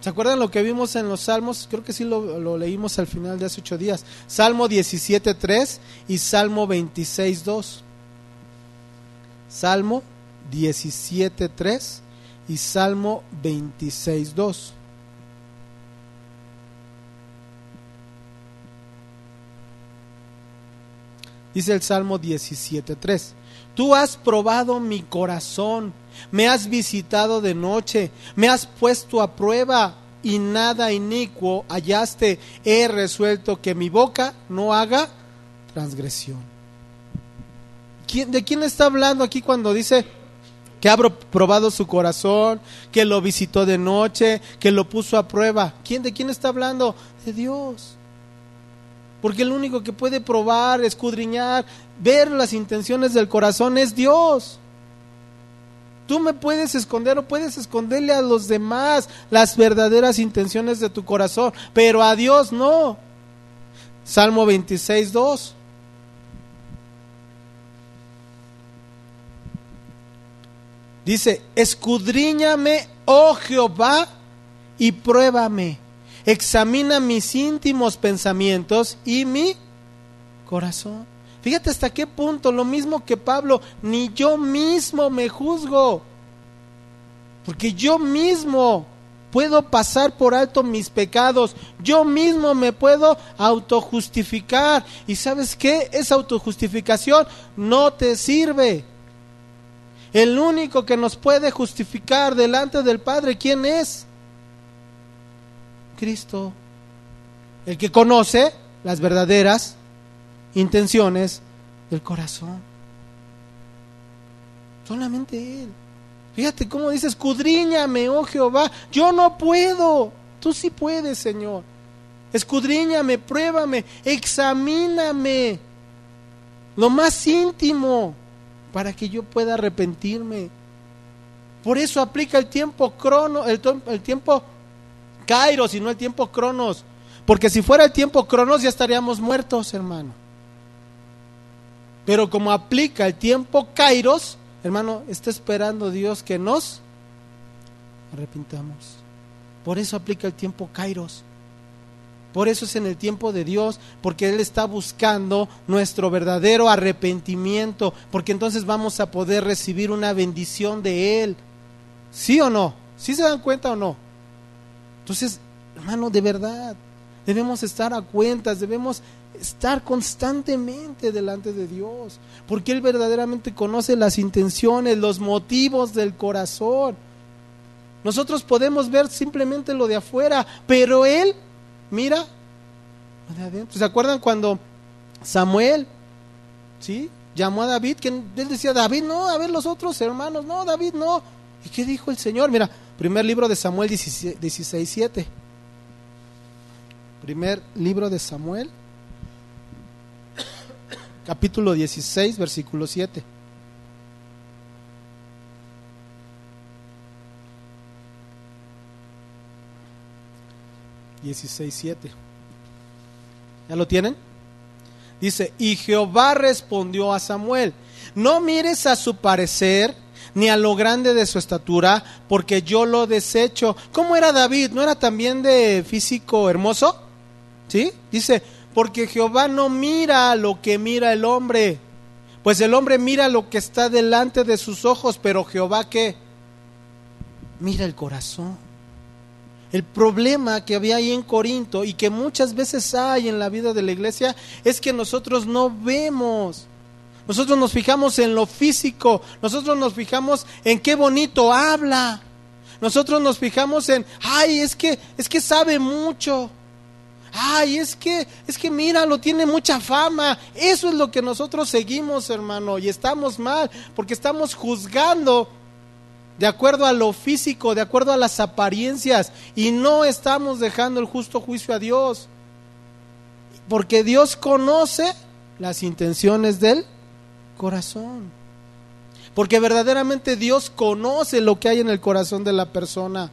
¿Se acuerdan lo que vimos en los Salmos? Creo que sí lo, leímos al final de hace ocho días. Salmo 17.3 y Salmo 26.2. Salmo 17.3 y Salmo 26.2. Dice el Salmo 17.3. Tú has probado mi corazón me has visitado de noche, me has puesto a prueba y nada inicuo hallaste, he resuelto que mi boca no haga transgresión. ¿De quién está hablando aquí cuando dice que ha probado su corazón, que lo visitó de noche, que lo puso a prueba? ¿Quién de quién está hablando? De Dios. Porque el único que puede probar, escudriñar, ver las intenciones del corazón es Dios. Tú me puedes esconder o puedes esconderle a los demás las verdaderas intenciones de tu corazón, pero a Dios no. Salmo 26, 2. Dice, escudriñame, oh Jehová, y pruébame. Examina mis íntimos pensamientos y mi corazón. Fíjate hasta qué punto, lo mismo que Pablo, ni yo mismo me juzgo. Porque yo mismo puedo pasar por alto mis pecados, yo mismo me puedo autojustificar. ¿Y sabes qué? Esa autojustificación no te sirve. El único que nos puede justificar delante del Padre, ¿quién es? Cristo. El que conoce las verdaderas intenciones del corazón. Solamente Él. Fíjate cómo dice, escudriñame, oh Jehová, yo no puedo, tú sí puedes, Señor. Escudriñame, pruébame, examíname, lo más íntimo, para que yo pueda arrepentirme. Por eso aplica el tiempo crono, el, el tiempo kairos y no el tiempo cronos. Porque si fuera el tiempo cronos ya estaríamos muertos, hermano. Pero como aplica el tiempo kairos, Hermano, está esperando Dios que nos arrepintamos. Por eso aplica el tiempo Kairos. Por eso es en el tiempo de Dios, porque Él está buscando nuestro verdadero arrepentimiento, porque entonces vamos a poder recibir una bendición de Él. ¿Sí o no? ¿Sí se dan cuenta o no? Entonces, hermano, de verdad, debemos estar a cuentas, debemos estar constantemente delante de Dios, porque Él verdaderamente conoce las intenciones, los motivos del corazón. Nosotros podemos ver simplemente lo de afuera, pero Él, mira, lo de adentro. ¿Se acuerdan cuando Samuel, sí, llamó a David, que él decía, David, no, a ver los otros hermanos, no, David, no. ¿Y qué dijo el Señor? Mira, primer libro de Samuel 16, 7. Primer libro de Samuel capítulo 16, versículo 7. Dieciséis, siete. ¿Ya lo tienen? Dice, y Jehová respondió a Samuel, no mires a su parecer ni a lo grande de su estatura, porque yo lo desecho. ¿Cómo era David? ¿No era también de físico hermoso? ¿Sí? Dice, porque Jehová no mira lo que mira el hombre, pues el hombre mira lo que está delante de sus ojos, pero Jehová qué? Mira el corazón. El problema que había ahí en Corinto y que muchas veces hay en la vida de la iglesia es que nosotros no vemos. Nosotros nos fijamos en lo físico, nosotros nos fijamos en qué bonito habla. Nosotros nos fijamos en, ay, es que es que sabe mucho ay, es que, es que míralo, tiene mucha fama. Eso es lo que nosotros seguimos, hermano, y estamos mal, porque estamos juzgando de acuerdo a lo físico, de acuerdo a las apariencias, y no estamos dejando el justo juicio a Dios. Porque Dios conoce las intenciones del corazón. Porque verdaderamente Dios conoce lo que hay en el corazón de la persona.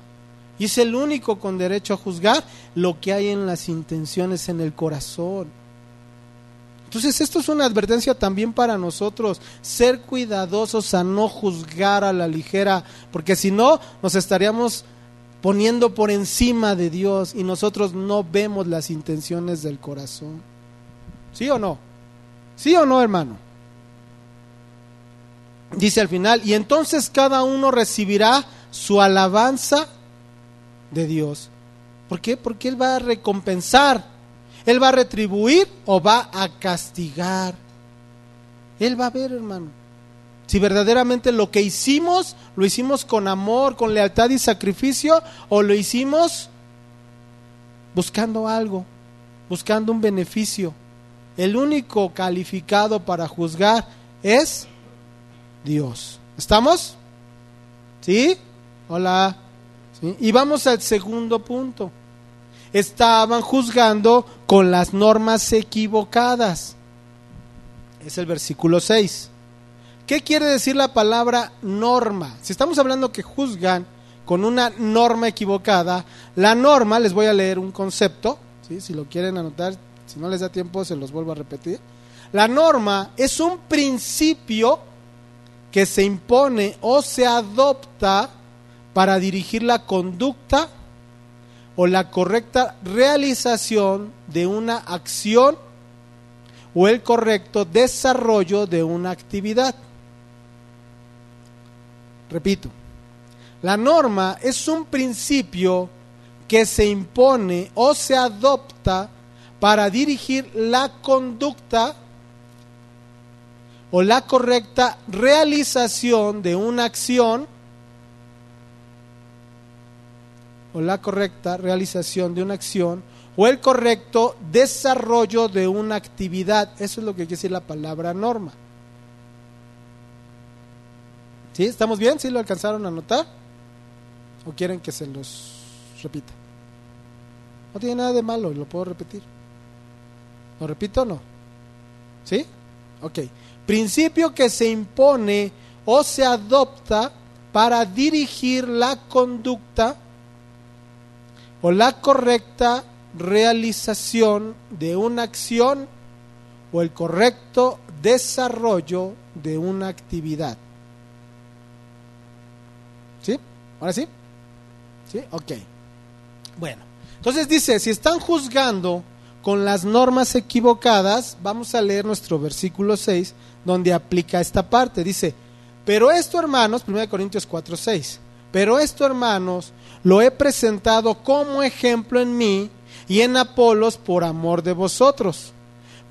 Y es el único con derecho a juzgar lo que hay en las intenciones, en el corazón. Entonces esto es una advertencia también para nosotros, ser cuidadosos a no juzgar a la ligera, porque si no nos estaríamos poniendo por encima de Dios y nosotros no vemos las intenciones del corazón. ¿Sí o no? ¿Sí o no, hermano? Dice al final, y entonces cada uno recibirá su alabanza de Dios. ¿Por qué? Porque Él va a recompensar, Él va a retribuir o va a castigar. Él va a ver, hermano. Si verdaderamente lo que hicimos, lo hicimos con amor, con lealtad y sacrificio, o lo hicimos buscando algo, buscando un beneficio. El único calificado para juzgar es Dios. ¿Estamos? ¿Sí? Hola. Y vamos al segundo punto. Estaban juzgando con las normas equivocadas. Es el versículo 6. ¿Qué quiere decir la palabra norma? Si estamos hablando que juzgan con una norma equivocada, la norma, les voy a leer un concepto, si lo quieren anotar, si no les da tiempo se los vuelvo a repetir. La norma es un principio que se impone o se adopta para dirigir la conducta o la correcta realización de una acción o el correcto desarrollo de una actividad. Repito, La norma es un principio que se impone o se adopta para dirigir la conducta o la correcta realización de una acción o la correcta realización de una acción o el correcto desarrollo de una actividad. Eso es lo que quiere decir la palabra norma. ¿Sí? ¿Estamos bien? ¿Sí lo alcanzaron a notar? ¿O quieren que se los repita? No tiene nada de malo, lo puedo repetir. ¿Lo repito o no? ¿Sí? Ok. Principio que se impone o se adopta para dirigir la conducta o la correcta realización de una acción o el correcto desarrollo de una actividad. ¿Sí? ¿Ahora sí? ¿Sí? Ok. Bueno, entonces dice, si están juzgando con las normas equivocadas, vamos a leer nuestro versículo 6, donde aplica esta parte. Dice, pero esto hermanos, 1 Corintios 4, 6, pero esto hermanos, lo he presentado como ejemplo en mí y en Apolos por amor de vosotros,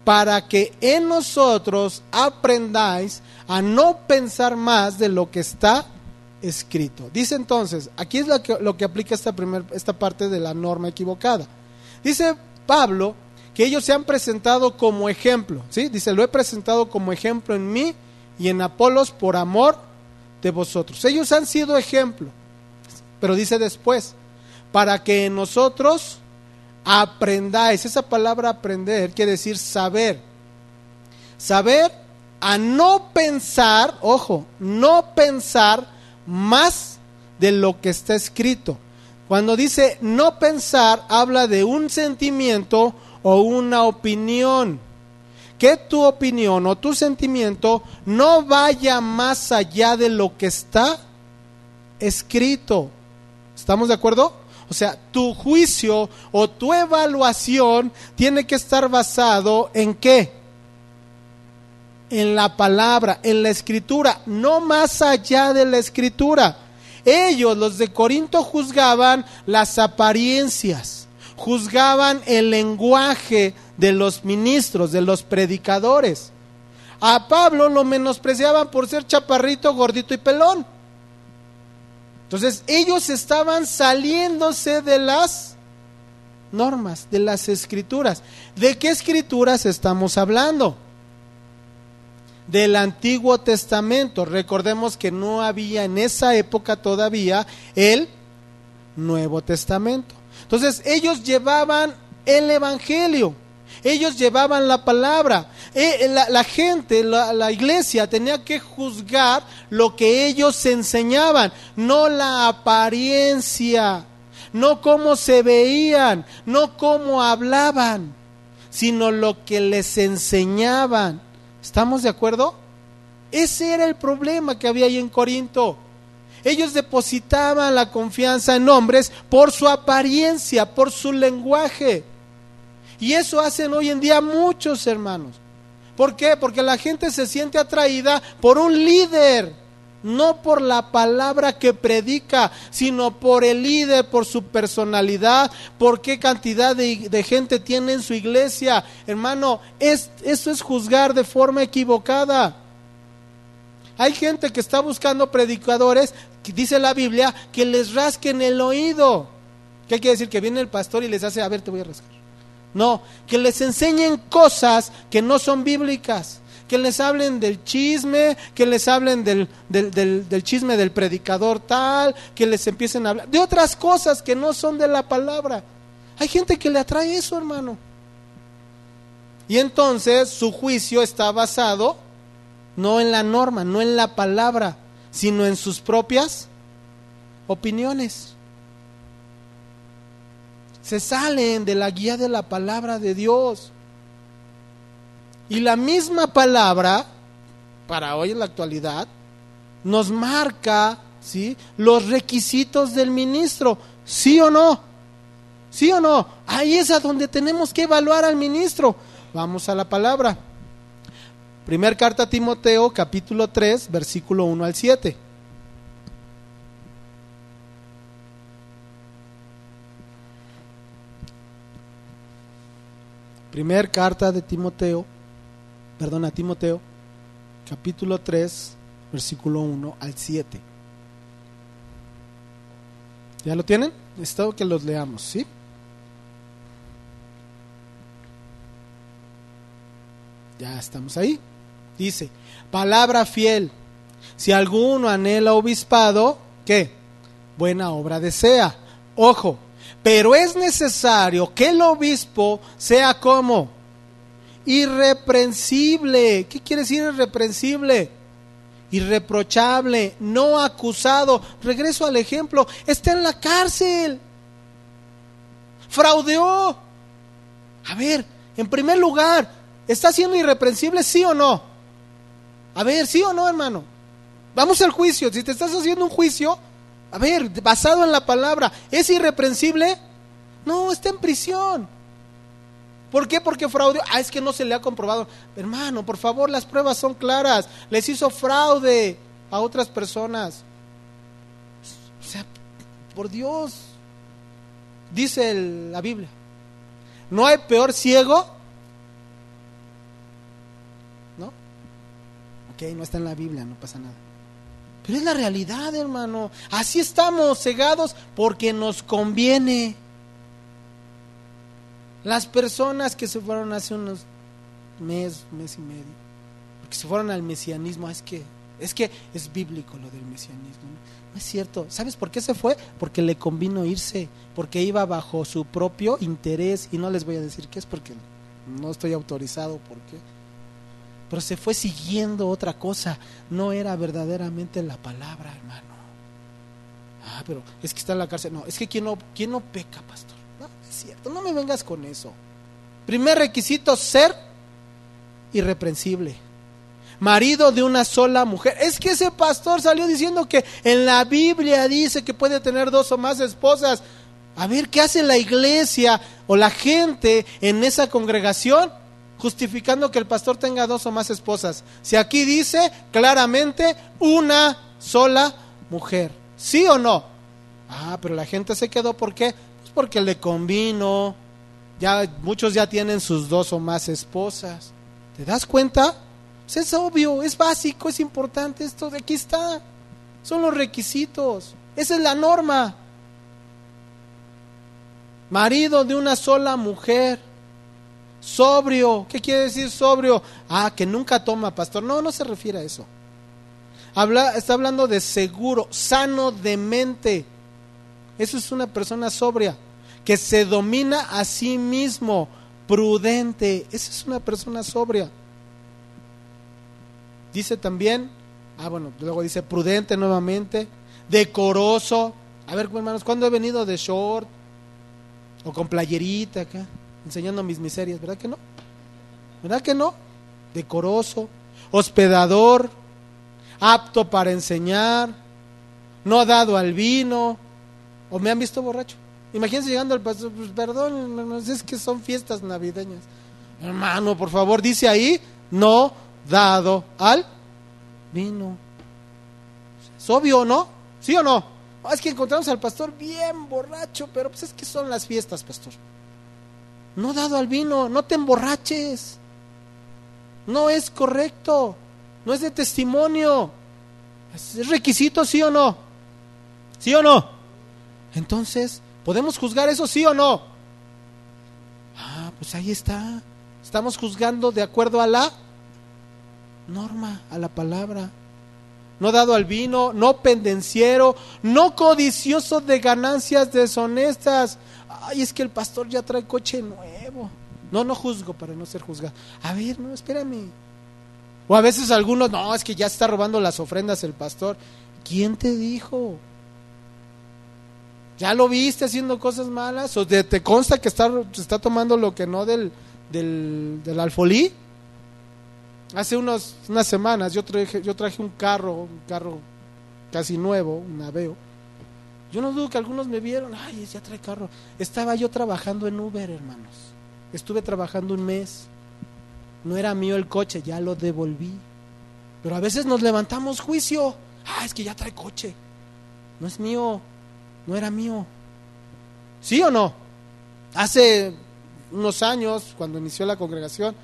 para que en nosotros aprendáis a no pensar más de lo que está escrito. Dice entonces, aquí es lo que, lo que aplica esta, primer, esta parte de la norma equivocada. Dice Pablo que ellos se han presentado como ejemplo, ¿sí? Dice, lo he presentado como ejemplo en mí y en Apolos por amor de vosotros. Ellos han sido ejemplo, pero dice después, para que nosotros aprendáis. Esa palabra aprender quiere decir saber. Saber a no pensar, ojo, no pensar más de lo que está escrito. Cuando dice no pensar, habla de un sentimiento o una opinión. Que tu opinión o tu sentimiento no vaya más allá de lo que está escrito. ¿Estamos de acuerdo? O sea, tu juicio o tu evaluación tiene que estar basado en qué? En la palabra, en la escritura, no más allá de la escritura. Ellos, los de Corinto, juzgaban las apariencias, juzgaban el lenguaje de los ministros, de los predicadores. A Pablo lo menospreciaban por ser chaparrito, gordito y pelón. Entonces ellos estaban saliéndose de las normas, de las escrituras. ¿De qué escrituras estamos hablando? Del Antiguo Testamento. Recordemos que no había en esa época todavía el Nuevo Testamento. Entonces ellos llevaban el Evangelio, ellos llevaban la palabra. Eh, la, gente, la, la, iglesia tenía que juzgar lo que ellos enseñaban, no la apariencia, no cómo se veían, no cómo hablaban, sino lo que les enseñaban. ¿Estamos de acuerdo? Ese era el problema que había ahí en Corinto. Ellos depositaban la confianza en hombres por su apariencia, por su lenguaje. Y eso hacen hoy en día muchos hermanos. ¿Por qué? Porque la gente se siente atraída por un líder, no por la palabra que predica, sino por el líder, por su personalidad, por qué cantidad de, gente tiene en su iglesia. Hermano, es, eso es juzgar de forma equivocada. Hay gente que está buscando predicadores, dice la Biblia, que les rasquen el oído. ¿Qué quiere decir? Que viene el pastor y les hace, a ver, te voy a rascar. No, que les enseñen cosas que no son bíblicas, que les hablen del chisme, que les hablen del, del, chisme del predicador tal, que les empiecen a hablar de otras cosas que no son de la palabra. Hay gente que le atrae eso, hermano. Y entonces su juicio está basado no en la norma, no en la palabra, sino en sus propias opiniones se salen de la guía de la palabra de Dios. Y la misma palabra, para hoy en la actualidad, nos marca ¿sí? los requisitos del ministro, sí o no. ¿Sí o no? Ahí es a donde tenemos que evaluar al ministro. Vamos a la palabra. Primer carta a Timoteo, capítulo 3, versículo 1 al 7. Primer carta de Timoteo, perdón, a Timoteo, capítulo 3, versículo 1 al 7. ¿Ya lo tienen? Necesito que los leamos, ¿sí? Ya estamos ahí. Dice, palabra fiel. Si alguno anhela obispado, ¿qué? Buena obra desea. Ojo, pero es necesario que el obispo sea como irreprensible. ¿Qué quiere decir irreprensible? Irreprochable, no acusado. Regreso al ejemplo, está en la cárcel. Fraudeó. A ver, en primer lugar, ¿está siendo irreprensible, sí o no? A ver, sí o no, hermano. Vamos al juicio. Si te estás haciendo un juicio, a ver, basado en la palabra, ¿es irreprensible? No, está en prisión. ¿Por qué? Porque fraude. Ah, es que no se le ha comprobado. Hermano, por favor, las pruebas son claras. Les hizo fraude a otras personas. O sea, por Dios. Dice la Biblia. No hay peor ciego. ¿No? Ok, no está en la Biblia, no pasa nada. Pero es la realidad, hermano. Así estamos cegados porque nos conviene. Las personas que se fueron hace unos mes, mes y medio, porque se fueron al mesianismo, es que es que es bíblico lo del mesianismo. ¿no? es cierto. ¿Sabes por qué se fue? Porque le convino irse, porque iba bajo su propio interés y no les voy a decir qué es porque no estoy autorizado por qué. Pero se fue siguiendo otra cosa, no era verdaderamente la palabra, hermano. Ah, pero es que está en la cárcel. No, es que no, quién no peca, pastor cierto, no me vengas con eso. Primer requisito, ser irreprensible. Marido de una sola mujer. Es que ese pastor salió diciendo que en la Biblia dice que puede tener dos o más esposas. A ver, ¿qué hace la iglesia o la gente en esa congregación? Justificando que el pastor tenga dos o más esposas. Si aquí dice claramente una sola mujer. ¿Sí o no? Ah, pero la gente se quedó, ¿por qué? porque le convino. Ya muchos ya tienen sus dos o más esposas. ¿Te das cuenta? Pues es obvio, es básico, es importante esto. Aquí está. Son los requisitos. Esa es la norma. Marido de una sola mujer. Sobrio. ¿Qué quiere decir sobrio? Ah, que nunca toma, pastor. No, no se refiere a eso. Habla, está hablando de seguro, sano de mente. Eso es una persona sobria, que se domina a sí mismo, prudente. Esa es una persona sobria. Dice también, ah bueno, luego dice prudente nuevamente, decoroso. A ver, hermanos, ¿cuándo he venido de short? O con playerita acá, enseñando mis miserias, ¿verdad que no? ¿Verdad que no? Decoroso, hospedador, apto para enseñar, no dado al vino, ¿O me han visto borracho? Imagínense llegando al pastor, pues perdón, es que son fiestas navideñas. Hermano, por favor, dice ahí, no dado al vino. ¿Es obvio no? ¿Sí o no? Es que encontramos al pastor bien borracho, pero pues es que son las fiestas, pastor. No dado al vino, no te emborraches. No es correcto, no es de testimonio. ¿Es requisito, sí o no? ¿Sí o no? Entonces, ¿podemos juzgar eso sí o no? Ah, pues ahí está. Estamos juzgando de acuerdo a la norma, a la palabra. No dado al vino, no pendenciero, no codicioso de ganancias deshonestas. Ay, es que el pastor ya trae coche nuevo. No, no juzgo para no ser juzgado. A ver, no, espérame. O a veces algunos, no, es que ya está robando las ofrendas el pastor. ¿Quién te dijo? ¿Ya lo viste haciendo cosas malas? ¿O te, consta que está, está tomando lo que no del, del, del alfolí? Hace unas semanas yo traje, yo traje un carro, un carro casi nuevo, un Aveo. Yo no dudo que algunos me vieron, ay, ya trae carro. Estaba yo trabajando en Uber, hermanos. Estuve trabajando un mes. No era mío el coche, ya lo devolví. Pero a veces nos levantamos juicio. Ah, es que ya trae coche. No es mío no era mío. ¿Sí o no? Hace unos años, cuando inició la congregación,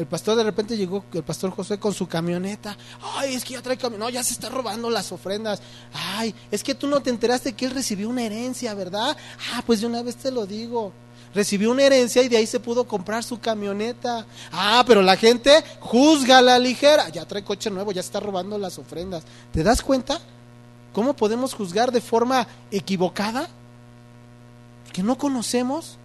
el pastor de repente llegó, el pastor José con su camioneta. Ay, es que ya trae camioneta. No, ya se está robando las ofrendas. Ay, es que tú no te enteraste que él recibió una herencia, ¿verdad? Ah, pues de una vez te lo digo. Recibió una herencia y de ahí se pudo comprar su camioneta. Ah, pero la gente juzga la ligera. Ya trae coche nuevo, ya está robando las ofrendas. ¿Te das cuenta? ¿Cómo podemos juzgar de forma equivocada? Que no conocemos.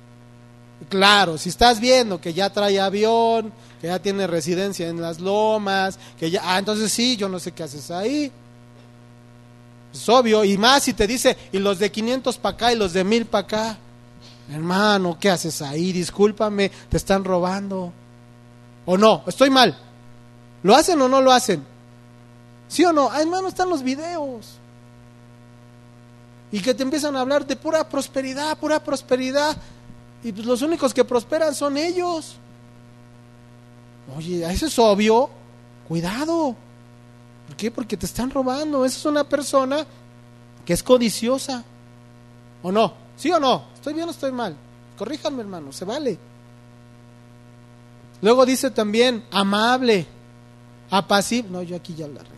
Claro, si estás viendo que ya trae avión, que ya tiene residencia en las lomas, que ya, ah, entonces sí, yo no sé qué haces ahí. Es obvio, y más si te dice, y los de 500 para acá y los de 1000 para acá. Hermano, ¿qué haces ahí? Discúlpame, te están robando. ¿O no? Estoy mal. ¿Lo hacen o no lo hacen? ¿Sí o no? Ah, hermano, están los videos. Y que te empiezan a hablar de pura prosperidad, pura prosperidad. Y pues los únicos que prosperan son ellos. Oye, eso es obvio. Cuidado. ¿Por qué? Porque te están robando. Esa es una persona que es codiciosa. ¿O no? ¿Sí o no? ¿Estoy bien o estoy mal? Corríjanme, hermano, se vale. Luego dice también amable, apacible. No, yo aquí ya la regué.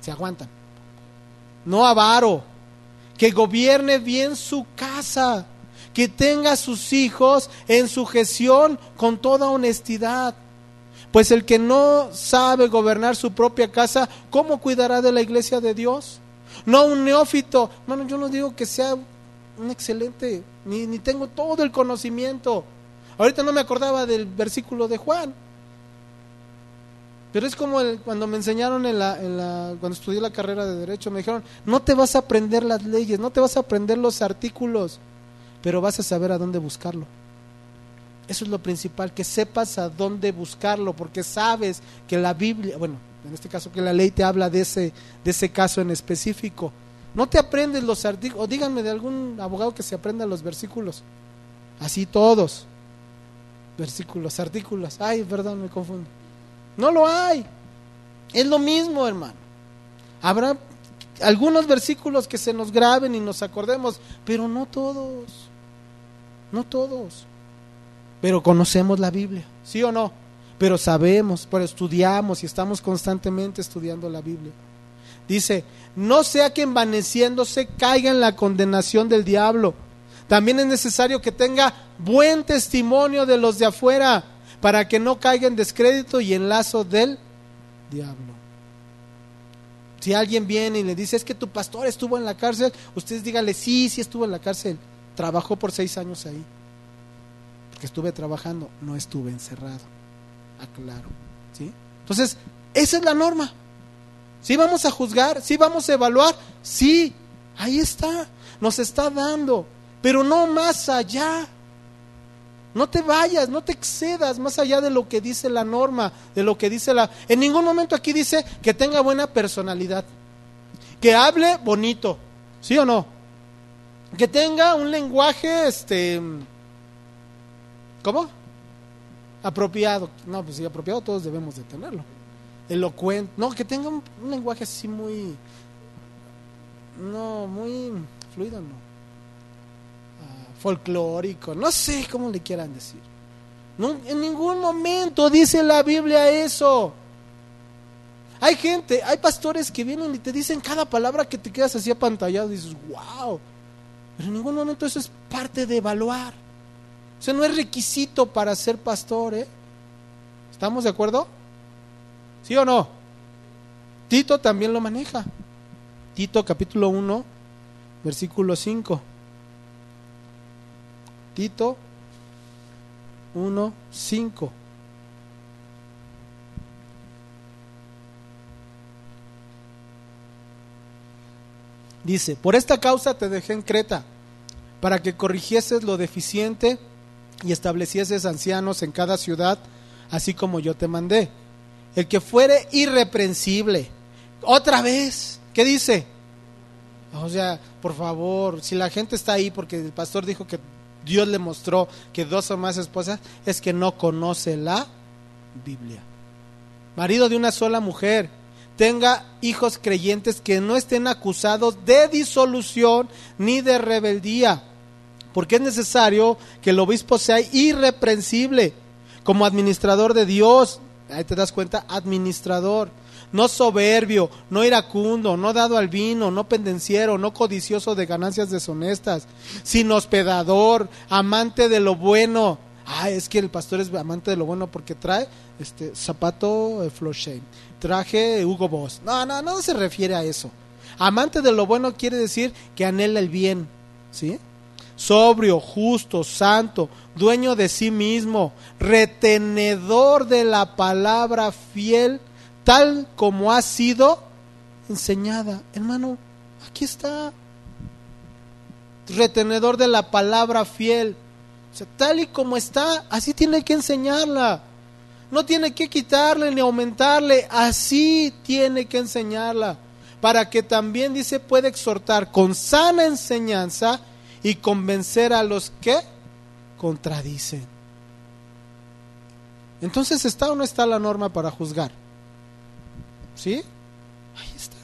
Se aguantan. No avaro, que gobierne bien su casa que tenga a sus hijos en sujeción con toda honestidad. Pues el que no sabe gobernar su propia casa, ¿cómo cuidará de la iglesia de Dios? No un neófito. Bueno, yo no digo que sea un excelente, ni, ni tengo todo el conocimiento. Ahorita no me acordaba del versículo de Juan. Pero es como cuando me enseñaron en la, en la, cuando estudié la carrera de Derecho, me dijeron, no te vas a aprender las leyes, no te vas a aprender los artículos pero vas a saber a dónde buscarlo. Eso es lo principal, que sepas a dónde buscarlo, porque sabes que la Biblia, bueno, en este caso que la ley te habla de ese, de ese caso en específico. No te aprendes los artículos, o díganme de algún abogado que se aprenda los versículos. Así todos. Versículos, artículos. Ay, perdón, me confundo. No lo hay. Es lo mismo, hermano. Habrá algunos versículos que se nos graben y nos acordemos, pero no todos. No todos. Pero conocemos la Biblia, ¿sí o no? Pero sabemos, pero estudiamos y estamos constantemente estudiando la Biblia. Dice, no sea que envaneciéndose caiga en la condenación del diablo. También es necesario que tenga buen testimonio de los de afuera para que no caiga en descrédito y en lazo del diablo. Si alguien viene y le dice, es que tu pastor estuvo en la cárcel, ustedes díganle, sí, sí estuvo en la cárcel. Trabajó por seis años ahí. Porque estuve trabajando, no estuve encerrado. Aclaro. ¿sí? Entonces, esa es la norma. Si vamos a juzgar, si vamos a evaluar, sí, ahí está. Nos está dando, pero no más allá. No te vayas, no te excedas más allá de lo que dice la norma, de lo que dice la... En ningún momento aquí dice que tenga buena personalidad, que hable bonito, ¿sí o no? Que tenga un lenguaje, este, ¿cómo? Apropiado. No, pues sí, apropiado todos debemos de tenerlo. Elocuente. No, que tenga un, lenguaje así muy, no, muy fluido, no. Ah, folclórico, no sé cómo le quieran decir. No, en ningún momento dice la Biblia eso. Hay gente, hay pastores que vienen y te dicen cada palabra que te quedas así apantallado y dices, wow, pero en ningún momento eso es parte de evaluar. Eso no es requisito para ser pastor, ¿eh? ¿Estamos de acuerdo? ¿Sí o no? Tito también lo maneja. Tito capítulo 1, versículo 5. Tito 1, 5. Dice, por esta causa te dejé en Creta, para que corrigieses lo deficiente y establecieses ancianos en cada ciudad, así como yo te mandé. El que fuere irreprensible. Otra vez, ¿qué dice? O sea, por favor, si la gente está ahí porque el pastor dijo que Dios le mostró que dos o más esposas, es que no conoce la Biblia. Marido de una sola mujer, tenga hijos creyentes que no estén acusados de disolución ni de rebeldía, Porque es necesario que el obispo sea irreprensible como administrador de Dios. Ahí te das cuenta, administrador. No soberbio, no iracundo, no dado al vino, no pendenciero, no codicioso de ganancias deshonestas, sino hospedador, amante de lo bueno. Ah, es que el pastor es amante de lo bueno porque trae este zapato eh, Shame, traje Hugo Boss. No, no, no se refiere a eso. Amante de lo bueno quiere decir que anhela el bien, ¿sí? Sobrio, justo, santo, dueño de sí mismo, retenedor de la palabra fiel, tal como ha sido enseñada. Hermano, aquí está. Retenedor de la palabra fiel. tal y como está, así tiene que enseñarla. No tiene que quitarle ni aumentarle, así tiene que enseñarla. Para que también, dice, puede exhortar con sana enseñanza y convencer a los que contradicen. Entonces, ¿está o no está la norma para juzgar? ¿Sí? Ahí está.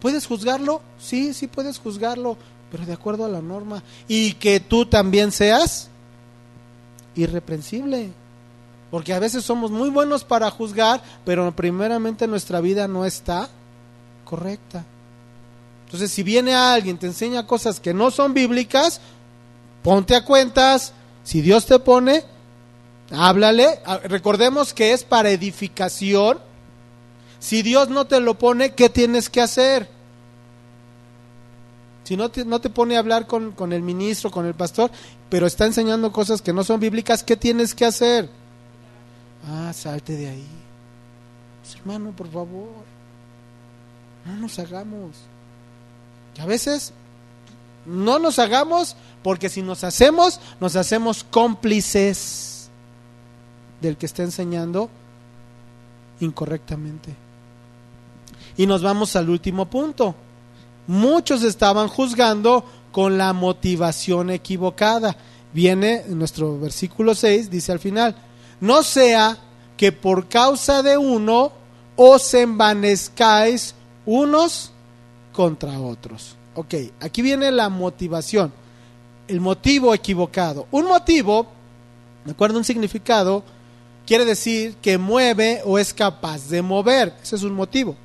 ¿Puedes juzgarlo? Sí, sí puedes juzgarlo, pero de acuerdo a la norma. Y que tú también seas irreprensible. Porque a veces somos muy buenos para juzgar, pero primeramente nuestra vida no está correcta. Entonces, si viene alguien, te enseña cosas que no son bíblicas, ponte a cuentas. Si Dios te pone, háblale. Ah, recordemos que es para edificación. Si Dios no te lo pone, ¿qué tienes que hacer? Si no te, no te pone a hablar con, con el ministro, con el pastor, pero está enseñando cosas que no son bíblicas, ¿qué tienes que hacer? Ah, salte de ahí. Pues, hermano, por favor, no nos hagamos. Que a veces no nos hagamos porque si nos hacemos, nos hacemos cómplices del que está enseñando incorrectamente. Y nos vamos al último punto. Muchos estaban juzgando con la motivación equivocada. Viene en nuestro versículo 6, dice al final, no sea que por causa de uno os envanezcáis unos contra otros. Ok, aquí viene la motivación, el motivo equivocado. Un motivo, de acuerdo a un significado, quiere decir que mueve o es capaz de mover. Ese es un motivo.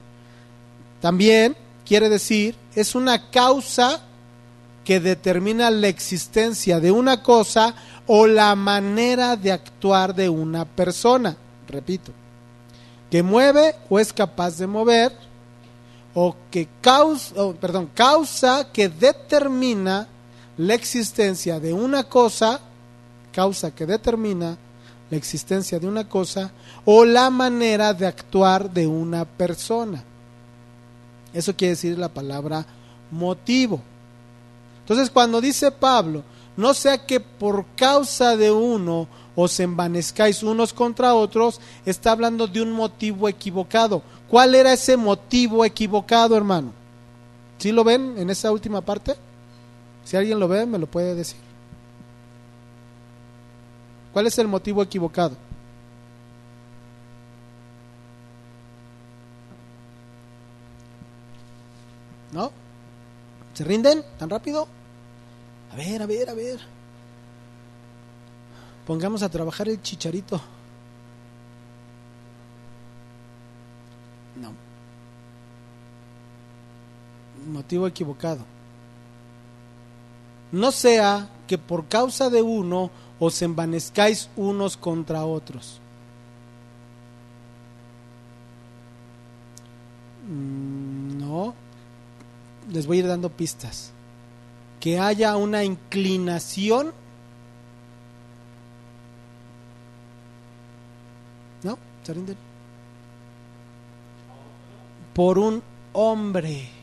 También quiere decir, es una causa que determina la existencia de una cosa o la manera de actuar de una persona. Repito, que mueve o es capaz de mover o que causa, perdón, causa que determina la existencia de una cosa, causa que determina la existencia de una cosa o la manera de actuar de una persona. Eso quiere decir la palabra motivo. Entonces cuando dice Pablo, no sea que por causa de uno os envanezcáis unos contra otros, está hablando de un motivo equivocado. ¿Cuál era ese motivo equivocado, hermano? ¿Sí lo ven en esa última parte? Si alguien lo ve, me lo puede decir. ¿Cuál es el motivo equivocado? ¿No? ¿Se rinden tan rápido? A ver, a ver, a ver. Pongamos a trabajar el chicharito. No. Motivo equivocado. No sea que por causa de uno os envanezcáis unos contra otros. Mm, no. Les voy a ir dando pistas. Que haya una inclinación Por un hombre.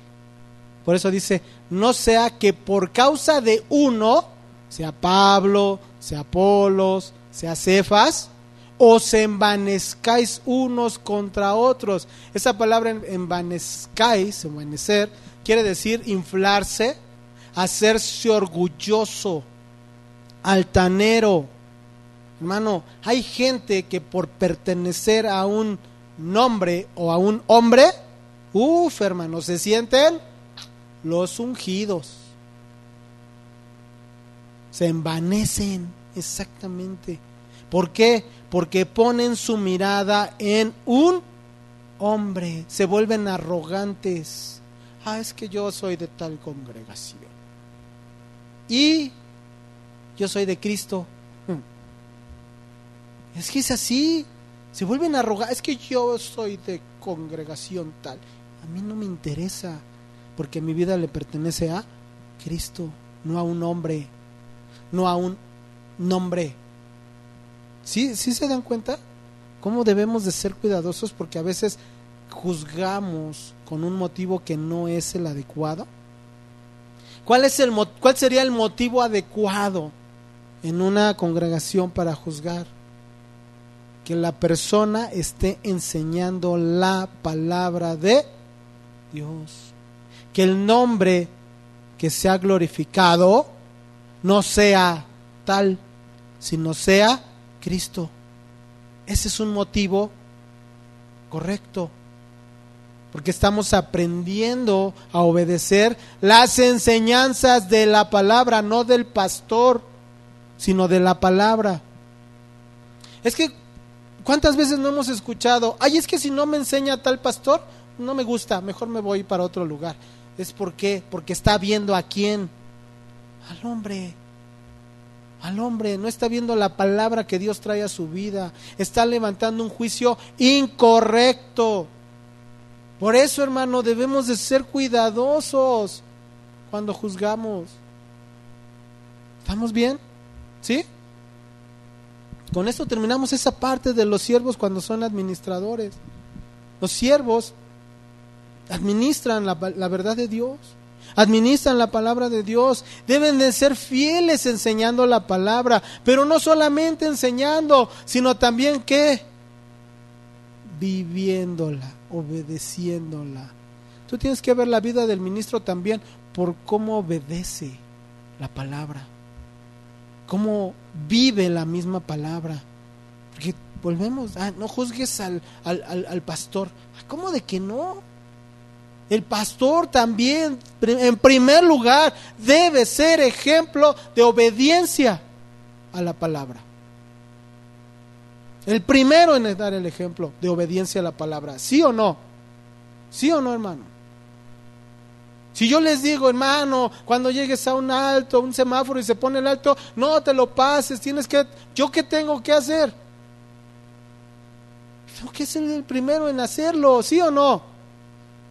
Por eso dice, no sea que por causa de uno, sea Pablo, sea Apolos, sea Cefas, os envanezcáis unos contra otros. Esa palabra envanezcáis, envanecer, quiere decir inflarse, hacerse orgulloso, altanero, Hermano, hay gente que por pertenecer a un nombre o a un hombre, uff, hermano, se sienten los ungidos. Se envanecen, exactamente. ¿Por qué? Porque ponen su mirada en un hombre, se vuelven arrogantes. Ah, es que yo soy de tal congregación. Y yo soy de Cristo. Hmm. Es que es así. Se vuelven arrogantes. Es que yo soy de congregación tal. A mí no me interesa. Porque mi vida le pertenece a Cristo, no a un hombre, no a un nombre. ¿Sí, ¿Sí se dan cuenta? ¿Cómo debemos de ser cuidadosos? Porque a veces juzgamos con un motivo que no es el adecuado. ¿Cuál, es el, ¿Cuál sería el motivo adecuado en una congregación para juzgar? Que la persona esté enseñando la palabra de Dios. Que el nombre que sea glorificado no sea tal, sino sea Cristo. Ese es un motivo correcto, porque estamos aprendiendo a obedecer las enseñanzas de la palabra, no del pastor, sino de la palabra. Es que, ¿cuántas veces no hemos escuchado? Ay, es que si no me enseña tal pastor, no me gusta, mejor me voy para otro lugar. ¿Es por qué? Porque está viendo a quién. Al hombre. Al hombre. No está viendo la palabra que Dios trae a su vida. Está levantando un juicio incorrecto. Por eso, hermano, debemos de ser cuidadosos cuando juzgamos. ¿Estamos bien? ¿Sí? Con esto terminamos esa parte de los siervos cuando son administradores. Los siervos administran la, verdad de Dios, administran la palabra de Dios, deben de ser fieles enseñando la palabra, pero no solamente enseñando, sino también que viviéndola, obedeciéndola. Tú tienes que ver la vida del ministro también por cómo obedece la palabra, cómo vive la misma palabra. Porque volvemos, ah, no juzgues al, al, al pastor. ¿Cómo de que no? El pastor también, en primer lugar, debe ser ejemplo de obediencia a la palabra. El primero en dar el ejemplo de obediencia a la palabra. ¿Sí o no? ¿Sí o no, hermano? Si yo les digo, hermano, cuando llegues a un alto, un semáforo y se pone el alto, no te lo pases, tienes que, ¿yo qué tengo que hacer? Tengo que ser el primero en hacerlo, ¿sí o no?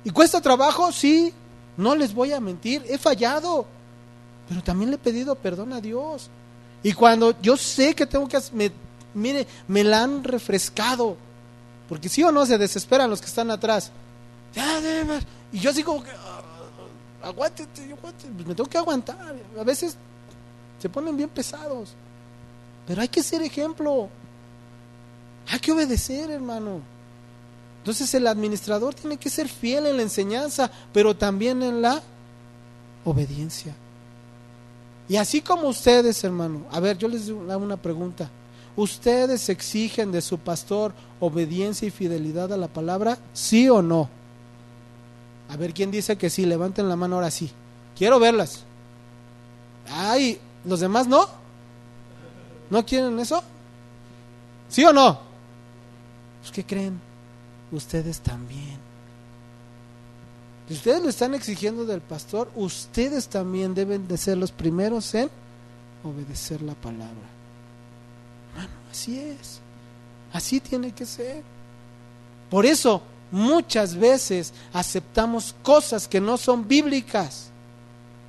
¿Y cuesta trabajo? Sí, no les voy a mentir, he fallado, pero también le he pedido perdón a Dios. Y cuando yo sé que tengo que hacer, mire, me la han refrescado, porque sí o no se desesperan los que están atrás. Y yo así como que, uh, aguántate, pues me tengo que aguantar. A veces se ponen bien pesados, pero hay que ser ejemplo. Hay que obedecer, hermano. Entonces el administrador tiene que ser fiel en la enseñanza, pero también en la obediencia. Y así como ustedes, hermano, a ver, yo les hago una pregunta. ¿Ustedes exigen de su pastor obediencia y fidelidad a la palabra? ¿Sí o no? A ver, ¿quién dice que sí? Levanten la mano ahora sí. Quiero verlas. Ay, ¿los demás no? ¿No quieren eso? ¿Sí o no? Pues, ¿Qué creen? Ustedes también. Si ustedes lo están exigiendo del pastor, ustedes también deben de ser los primeros en obedecer la palabra. Hermano, así es. Así tiene que ser. Por eso muchas veces aceptamos cosas que no son bíblicas,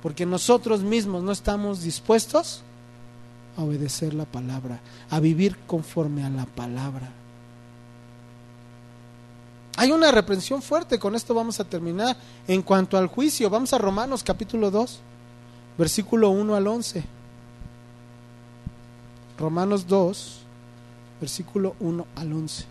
porque nosotros mismos no estamos dispuestos a obedecer la palabra, a vivir conforme a la palabra. Hay una reprensión fuerte, con esto vamos a terminar. En cuanto al juicio, vamos a Romanos capítulo 2, versículo 1 al 11. Romanos 2, versículo 1 al 11.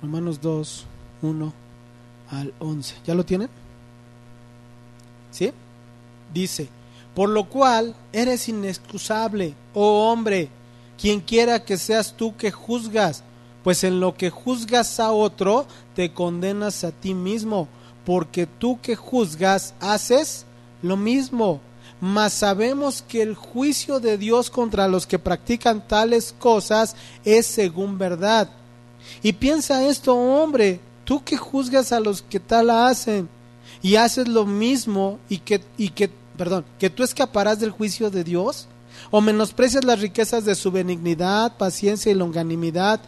Romanos 2, 1 al 11. ¿Ya lo tienen? ¿Sí? Dice, por lo cual eres inexcusable, oh hombre, quien quiera que seas tú que juzgas, Pues en lo que juzgas a otro, te condenas a ti mismo, porque tú que juzgas haces lo mismo. Mas sabemos que el juicio de Dios contra los que practican tales cosas es según verdad. Y piensa esto, hombre, tú que juzgas a los que tal hacen y haces lo mismo y que, y que, perdón, que tú escaparás del juicio de Dios, o menosprecias las riquezas de su benignidad, paciencia y longanimidad,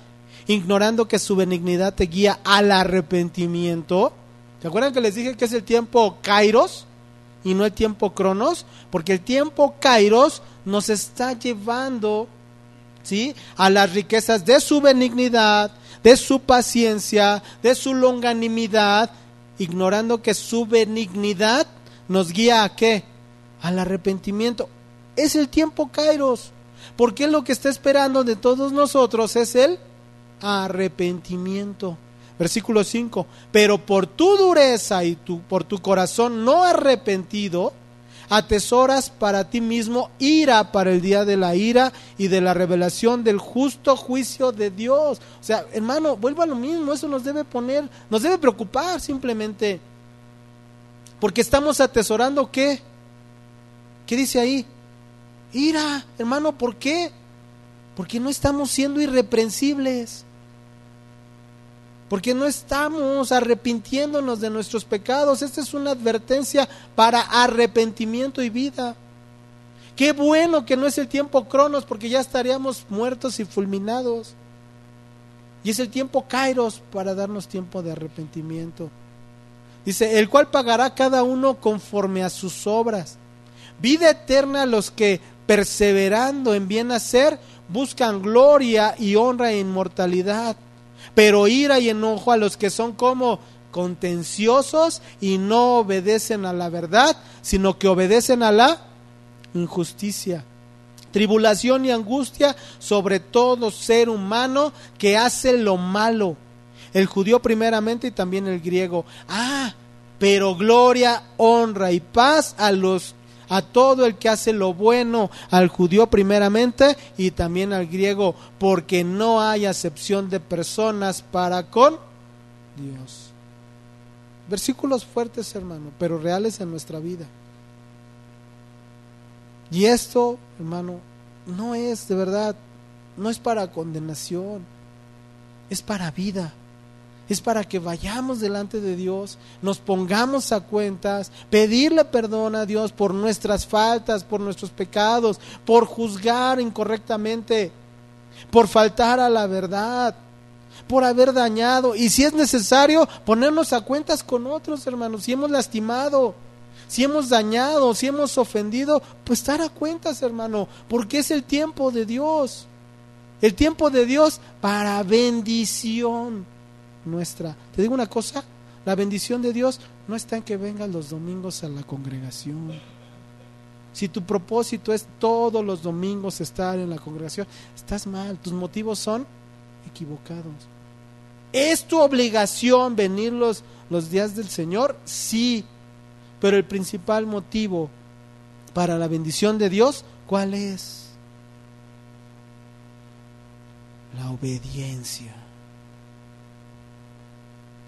ignorando que su benignidad te guía al arrepentimiento. ¿Se acuerdan que les dije que es el tiempo Kairos y no el tiempo Cronos? Porque el tiempo Kairos nos está llevando ¿sí? a las riquezas de su benignidad, de su paciencia, de su longanimidad, ignorando que su benignidad nos guía a qué? Al arrepentimiento. Es el tiempo Kairos, porque lo que está esperando de todos nosotros es el arrepentimiento. Versículo 5, pero por tu dureza y tu, por tu corazón no arrepentido, atesoras para ti mismo ira para el día de la ira y de la revelación del justo juicio de Dios. O sea, hermano, vuelvo a lo mismo, eso nos debe poner, nos debe preocupar simplemente. Porque estamos atesorando qué? ¿Qué dice ahí? Ira, hermano, ¿por qué? Porque no estamos siendo irreprensibles porque no estamos arrepintiéndonos de nuestros pecados. Esta es una advertencia para arrepentimiento y vida. Qué bueno que no es el tiempo cronos, porque ya estaríamos muertos y fulminados. Y es el tiempo kairos para darnos tiempo de arrepentimiento. Dice, el cual pagará cada uno conforme a sus obras. Vida eterna a los que, perseverando en bien hacer, buscan gloria y honra e inmortalidad pero ira y enojo a los que son como contenciosos y no obedecen a la verdad, sino que obedecen a la injusticia. Tribulación y angustia sobre todo ser humano que hace lo malo. El judío primeramente y también el griego. Ah, pero gloria, honra y paz a los a todo el que hace lo bueno, al judío primeramente y también al griego, porque no hay acepción de personas para con Dios. Versículos fuertes, hermano, pero reales en nuestra vida. Y esto, hermano, no es de verdad, no es para condenación, es para vida es para que vayamos delante de Dios, nos pongamos a cuentas, pedirle perdón a Dios por nuestras faltas, por nuestros pecados, por juzgar incorrectamente, por faltar a la verdad, por haber dañado y si es necesario ponernos a cuentas con otros hermanos, si hemos lastimado, si hemos dañado, si hemos ofendido, pues estar a cuentas hermano, porque es el tiempo de Dios. El tiempo de Dios para bendición nuestra. Te digo una cosa, la bendición de Dios no está en que vengan los domingos a la congregación. Si tu propósito es todos los domingos estar en la congregación, estás mal, tus motivos son equivocados. ¿Es tu obligación venir los, los días del Señor? Sí, pero el principal motivo para la bendición de Dios, ¿cuál es? La obediencia.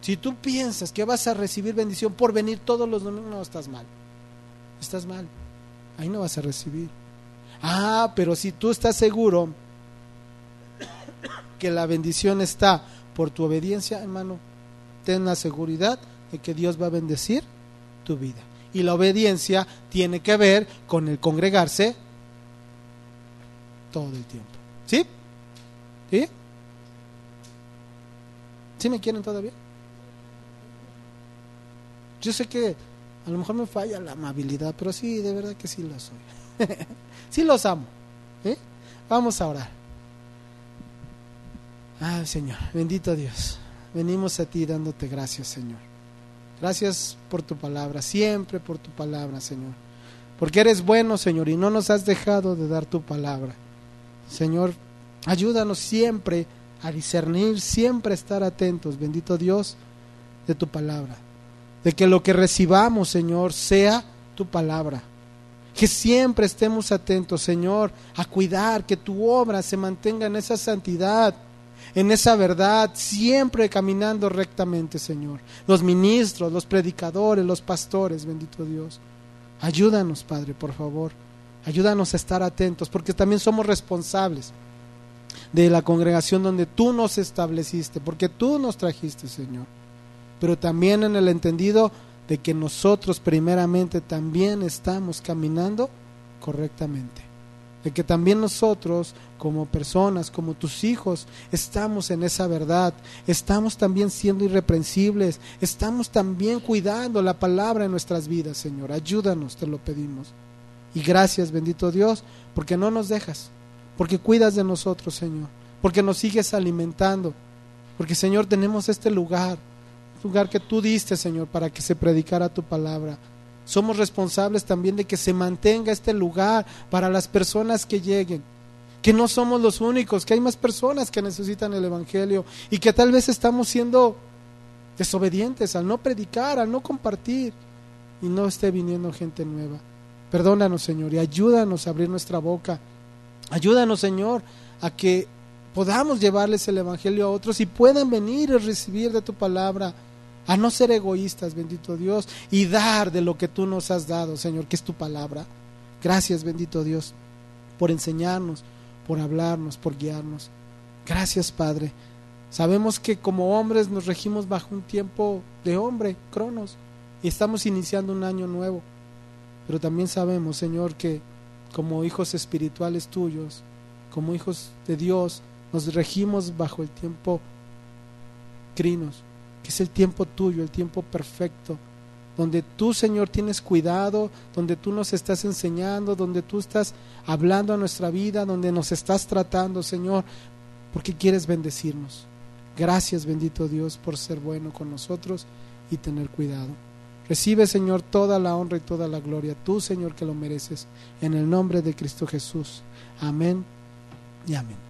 Si tú piensas que vas a recibir bendición por venir todos los domingos, no, estás mal. Estás mal. Ahí no vas a recibir. Ah, pero si tú estás seguro que la bendición está por tu obediencia, hermano, ten la seguridad de que Dios va a bendecir tu vida. Y la obediencia tiene que ver con el congregarse todo el tiempo. ¿Sí? ¿Sí? ¿Sí me quieren todavía? Yo sé que a lo mejor me falla la amabilidad, pero sí, de verdad que sí lo soy. (laughs) sí los amo. ¿eh? Vamos a orar. Ay, Señor, bendito Dios. Venimos a ti dándote gracias, Señor. Gracias por tu palabra, siempre por tu palabra, Señor. Porque eres bueno, Señor, y no nos has dejado de dar tu palabra. Señor, ayúdanos siempre a discernir, siempre a estar atentos, bendito Dios, de tu palabra de que lo que recibamos, Señor, sea tu palabra. Que siempre estemos atentos, Señor, a cuidar que tu obra se mantenga en esa santidad, en esa verdad, siempre caminando rectamente, Señor. Los ministros, los predicadores, los pastores, bendito Dios. Ayúdanos, Padre, por favor. Ayúdanos a estar atentos, porque también somos responsables de la congregación donde tú nos estableciste, porque tú nos trajiste, Señor. Pero también en el entendido de que nosotros primeramente también estamos caminando correctamente. De que también nosotros, como personas, como tus hijos, estamos en esa verdad, estamos también siendo irreprensibles, estamos también cuidando la palabra en nuestras vidas, Señor. Ayúdanos, te lo pedimos. Y gracias, bendito Dios, porque no nos dejas, porque cuidas de nosotros, Señor, porque nos sigues alimentando, porque, Señor, tenemos este lugar, lugar que tú diste, Señor, para que se predicara tu palabra. Somos responsables también de que se mantenga este lugar para las personas que lleguen. Que no somos los únicos, que hay más personas que necesitan el Evangelio y que tal vez estamos siendo desobedientes al no predicar, al no compartir y no esté viniendo gente nueva. Perdónanos, Señor, y ayúdanos a abrir nuestra boca. Ayúdanos, Señor, a que podamos llevarles el Evangelio a otros y puedan venir y recibir de tu palabra a no ser egoístas, bendito Dios, y dar de lo que tú nos has dado, Señor, que es tu palabra. Gracias, bendito Dios, por enseñarnos, por hablarnos, por guiarnos. Gracias, Padre. Sabemos que como hombres nos regimos bajo un tiempo de hombre, cronos, y estamos iniciando un año nuevo. Pero también sabemos, Señor, que como hijos espirituales tuyos, como hijos de Dios, nos regimos bajo el tiempo crinos, que es el tiempo tuyo, el tiempo perfecto, donde tú, Señor, tienes cuidado, donde tú nos estás enseñando, donde tú estás hablando a nuestra vida, donde nos estás tratando, Señor, porque quieres bendecirnos. Gracias, bendito Dios, por ser bueno con nosotros y tener cuidado. Recibe, Señor, toda la honra y toda la gloria, tú, Señor, que lo mereces, en el nombre de Cristo Jesús. Amén y amén.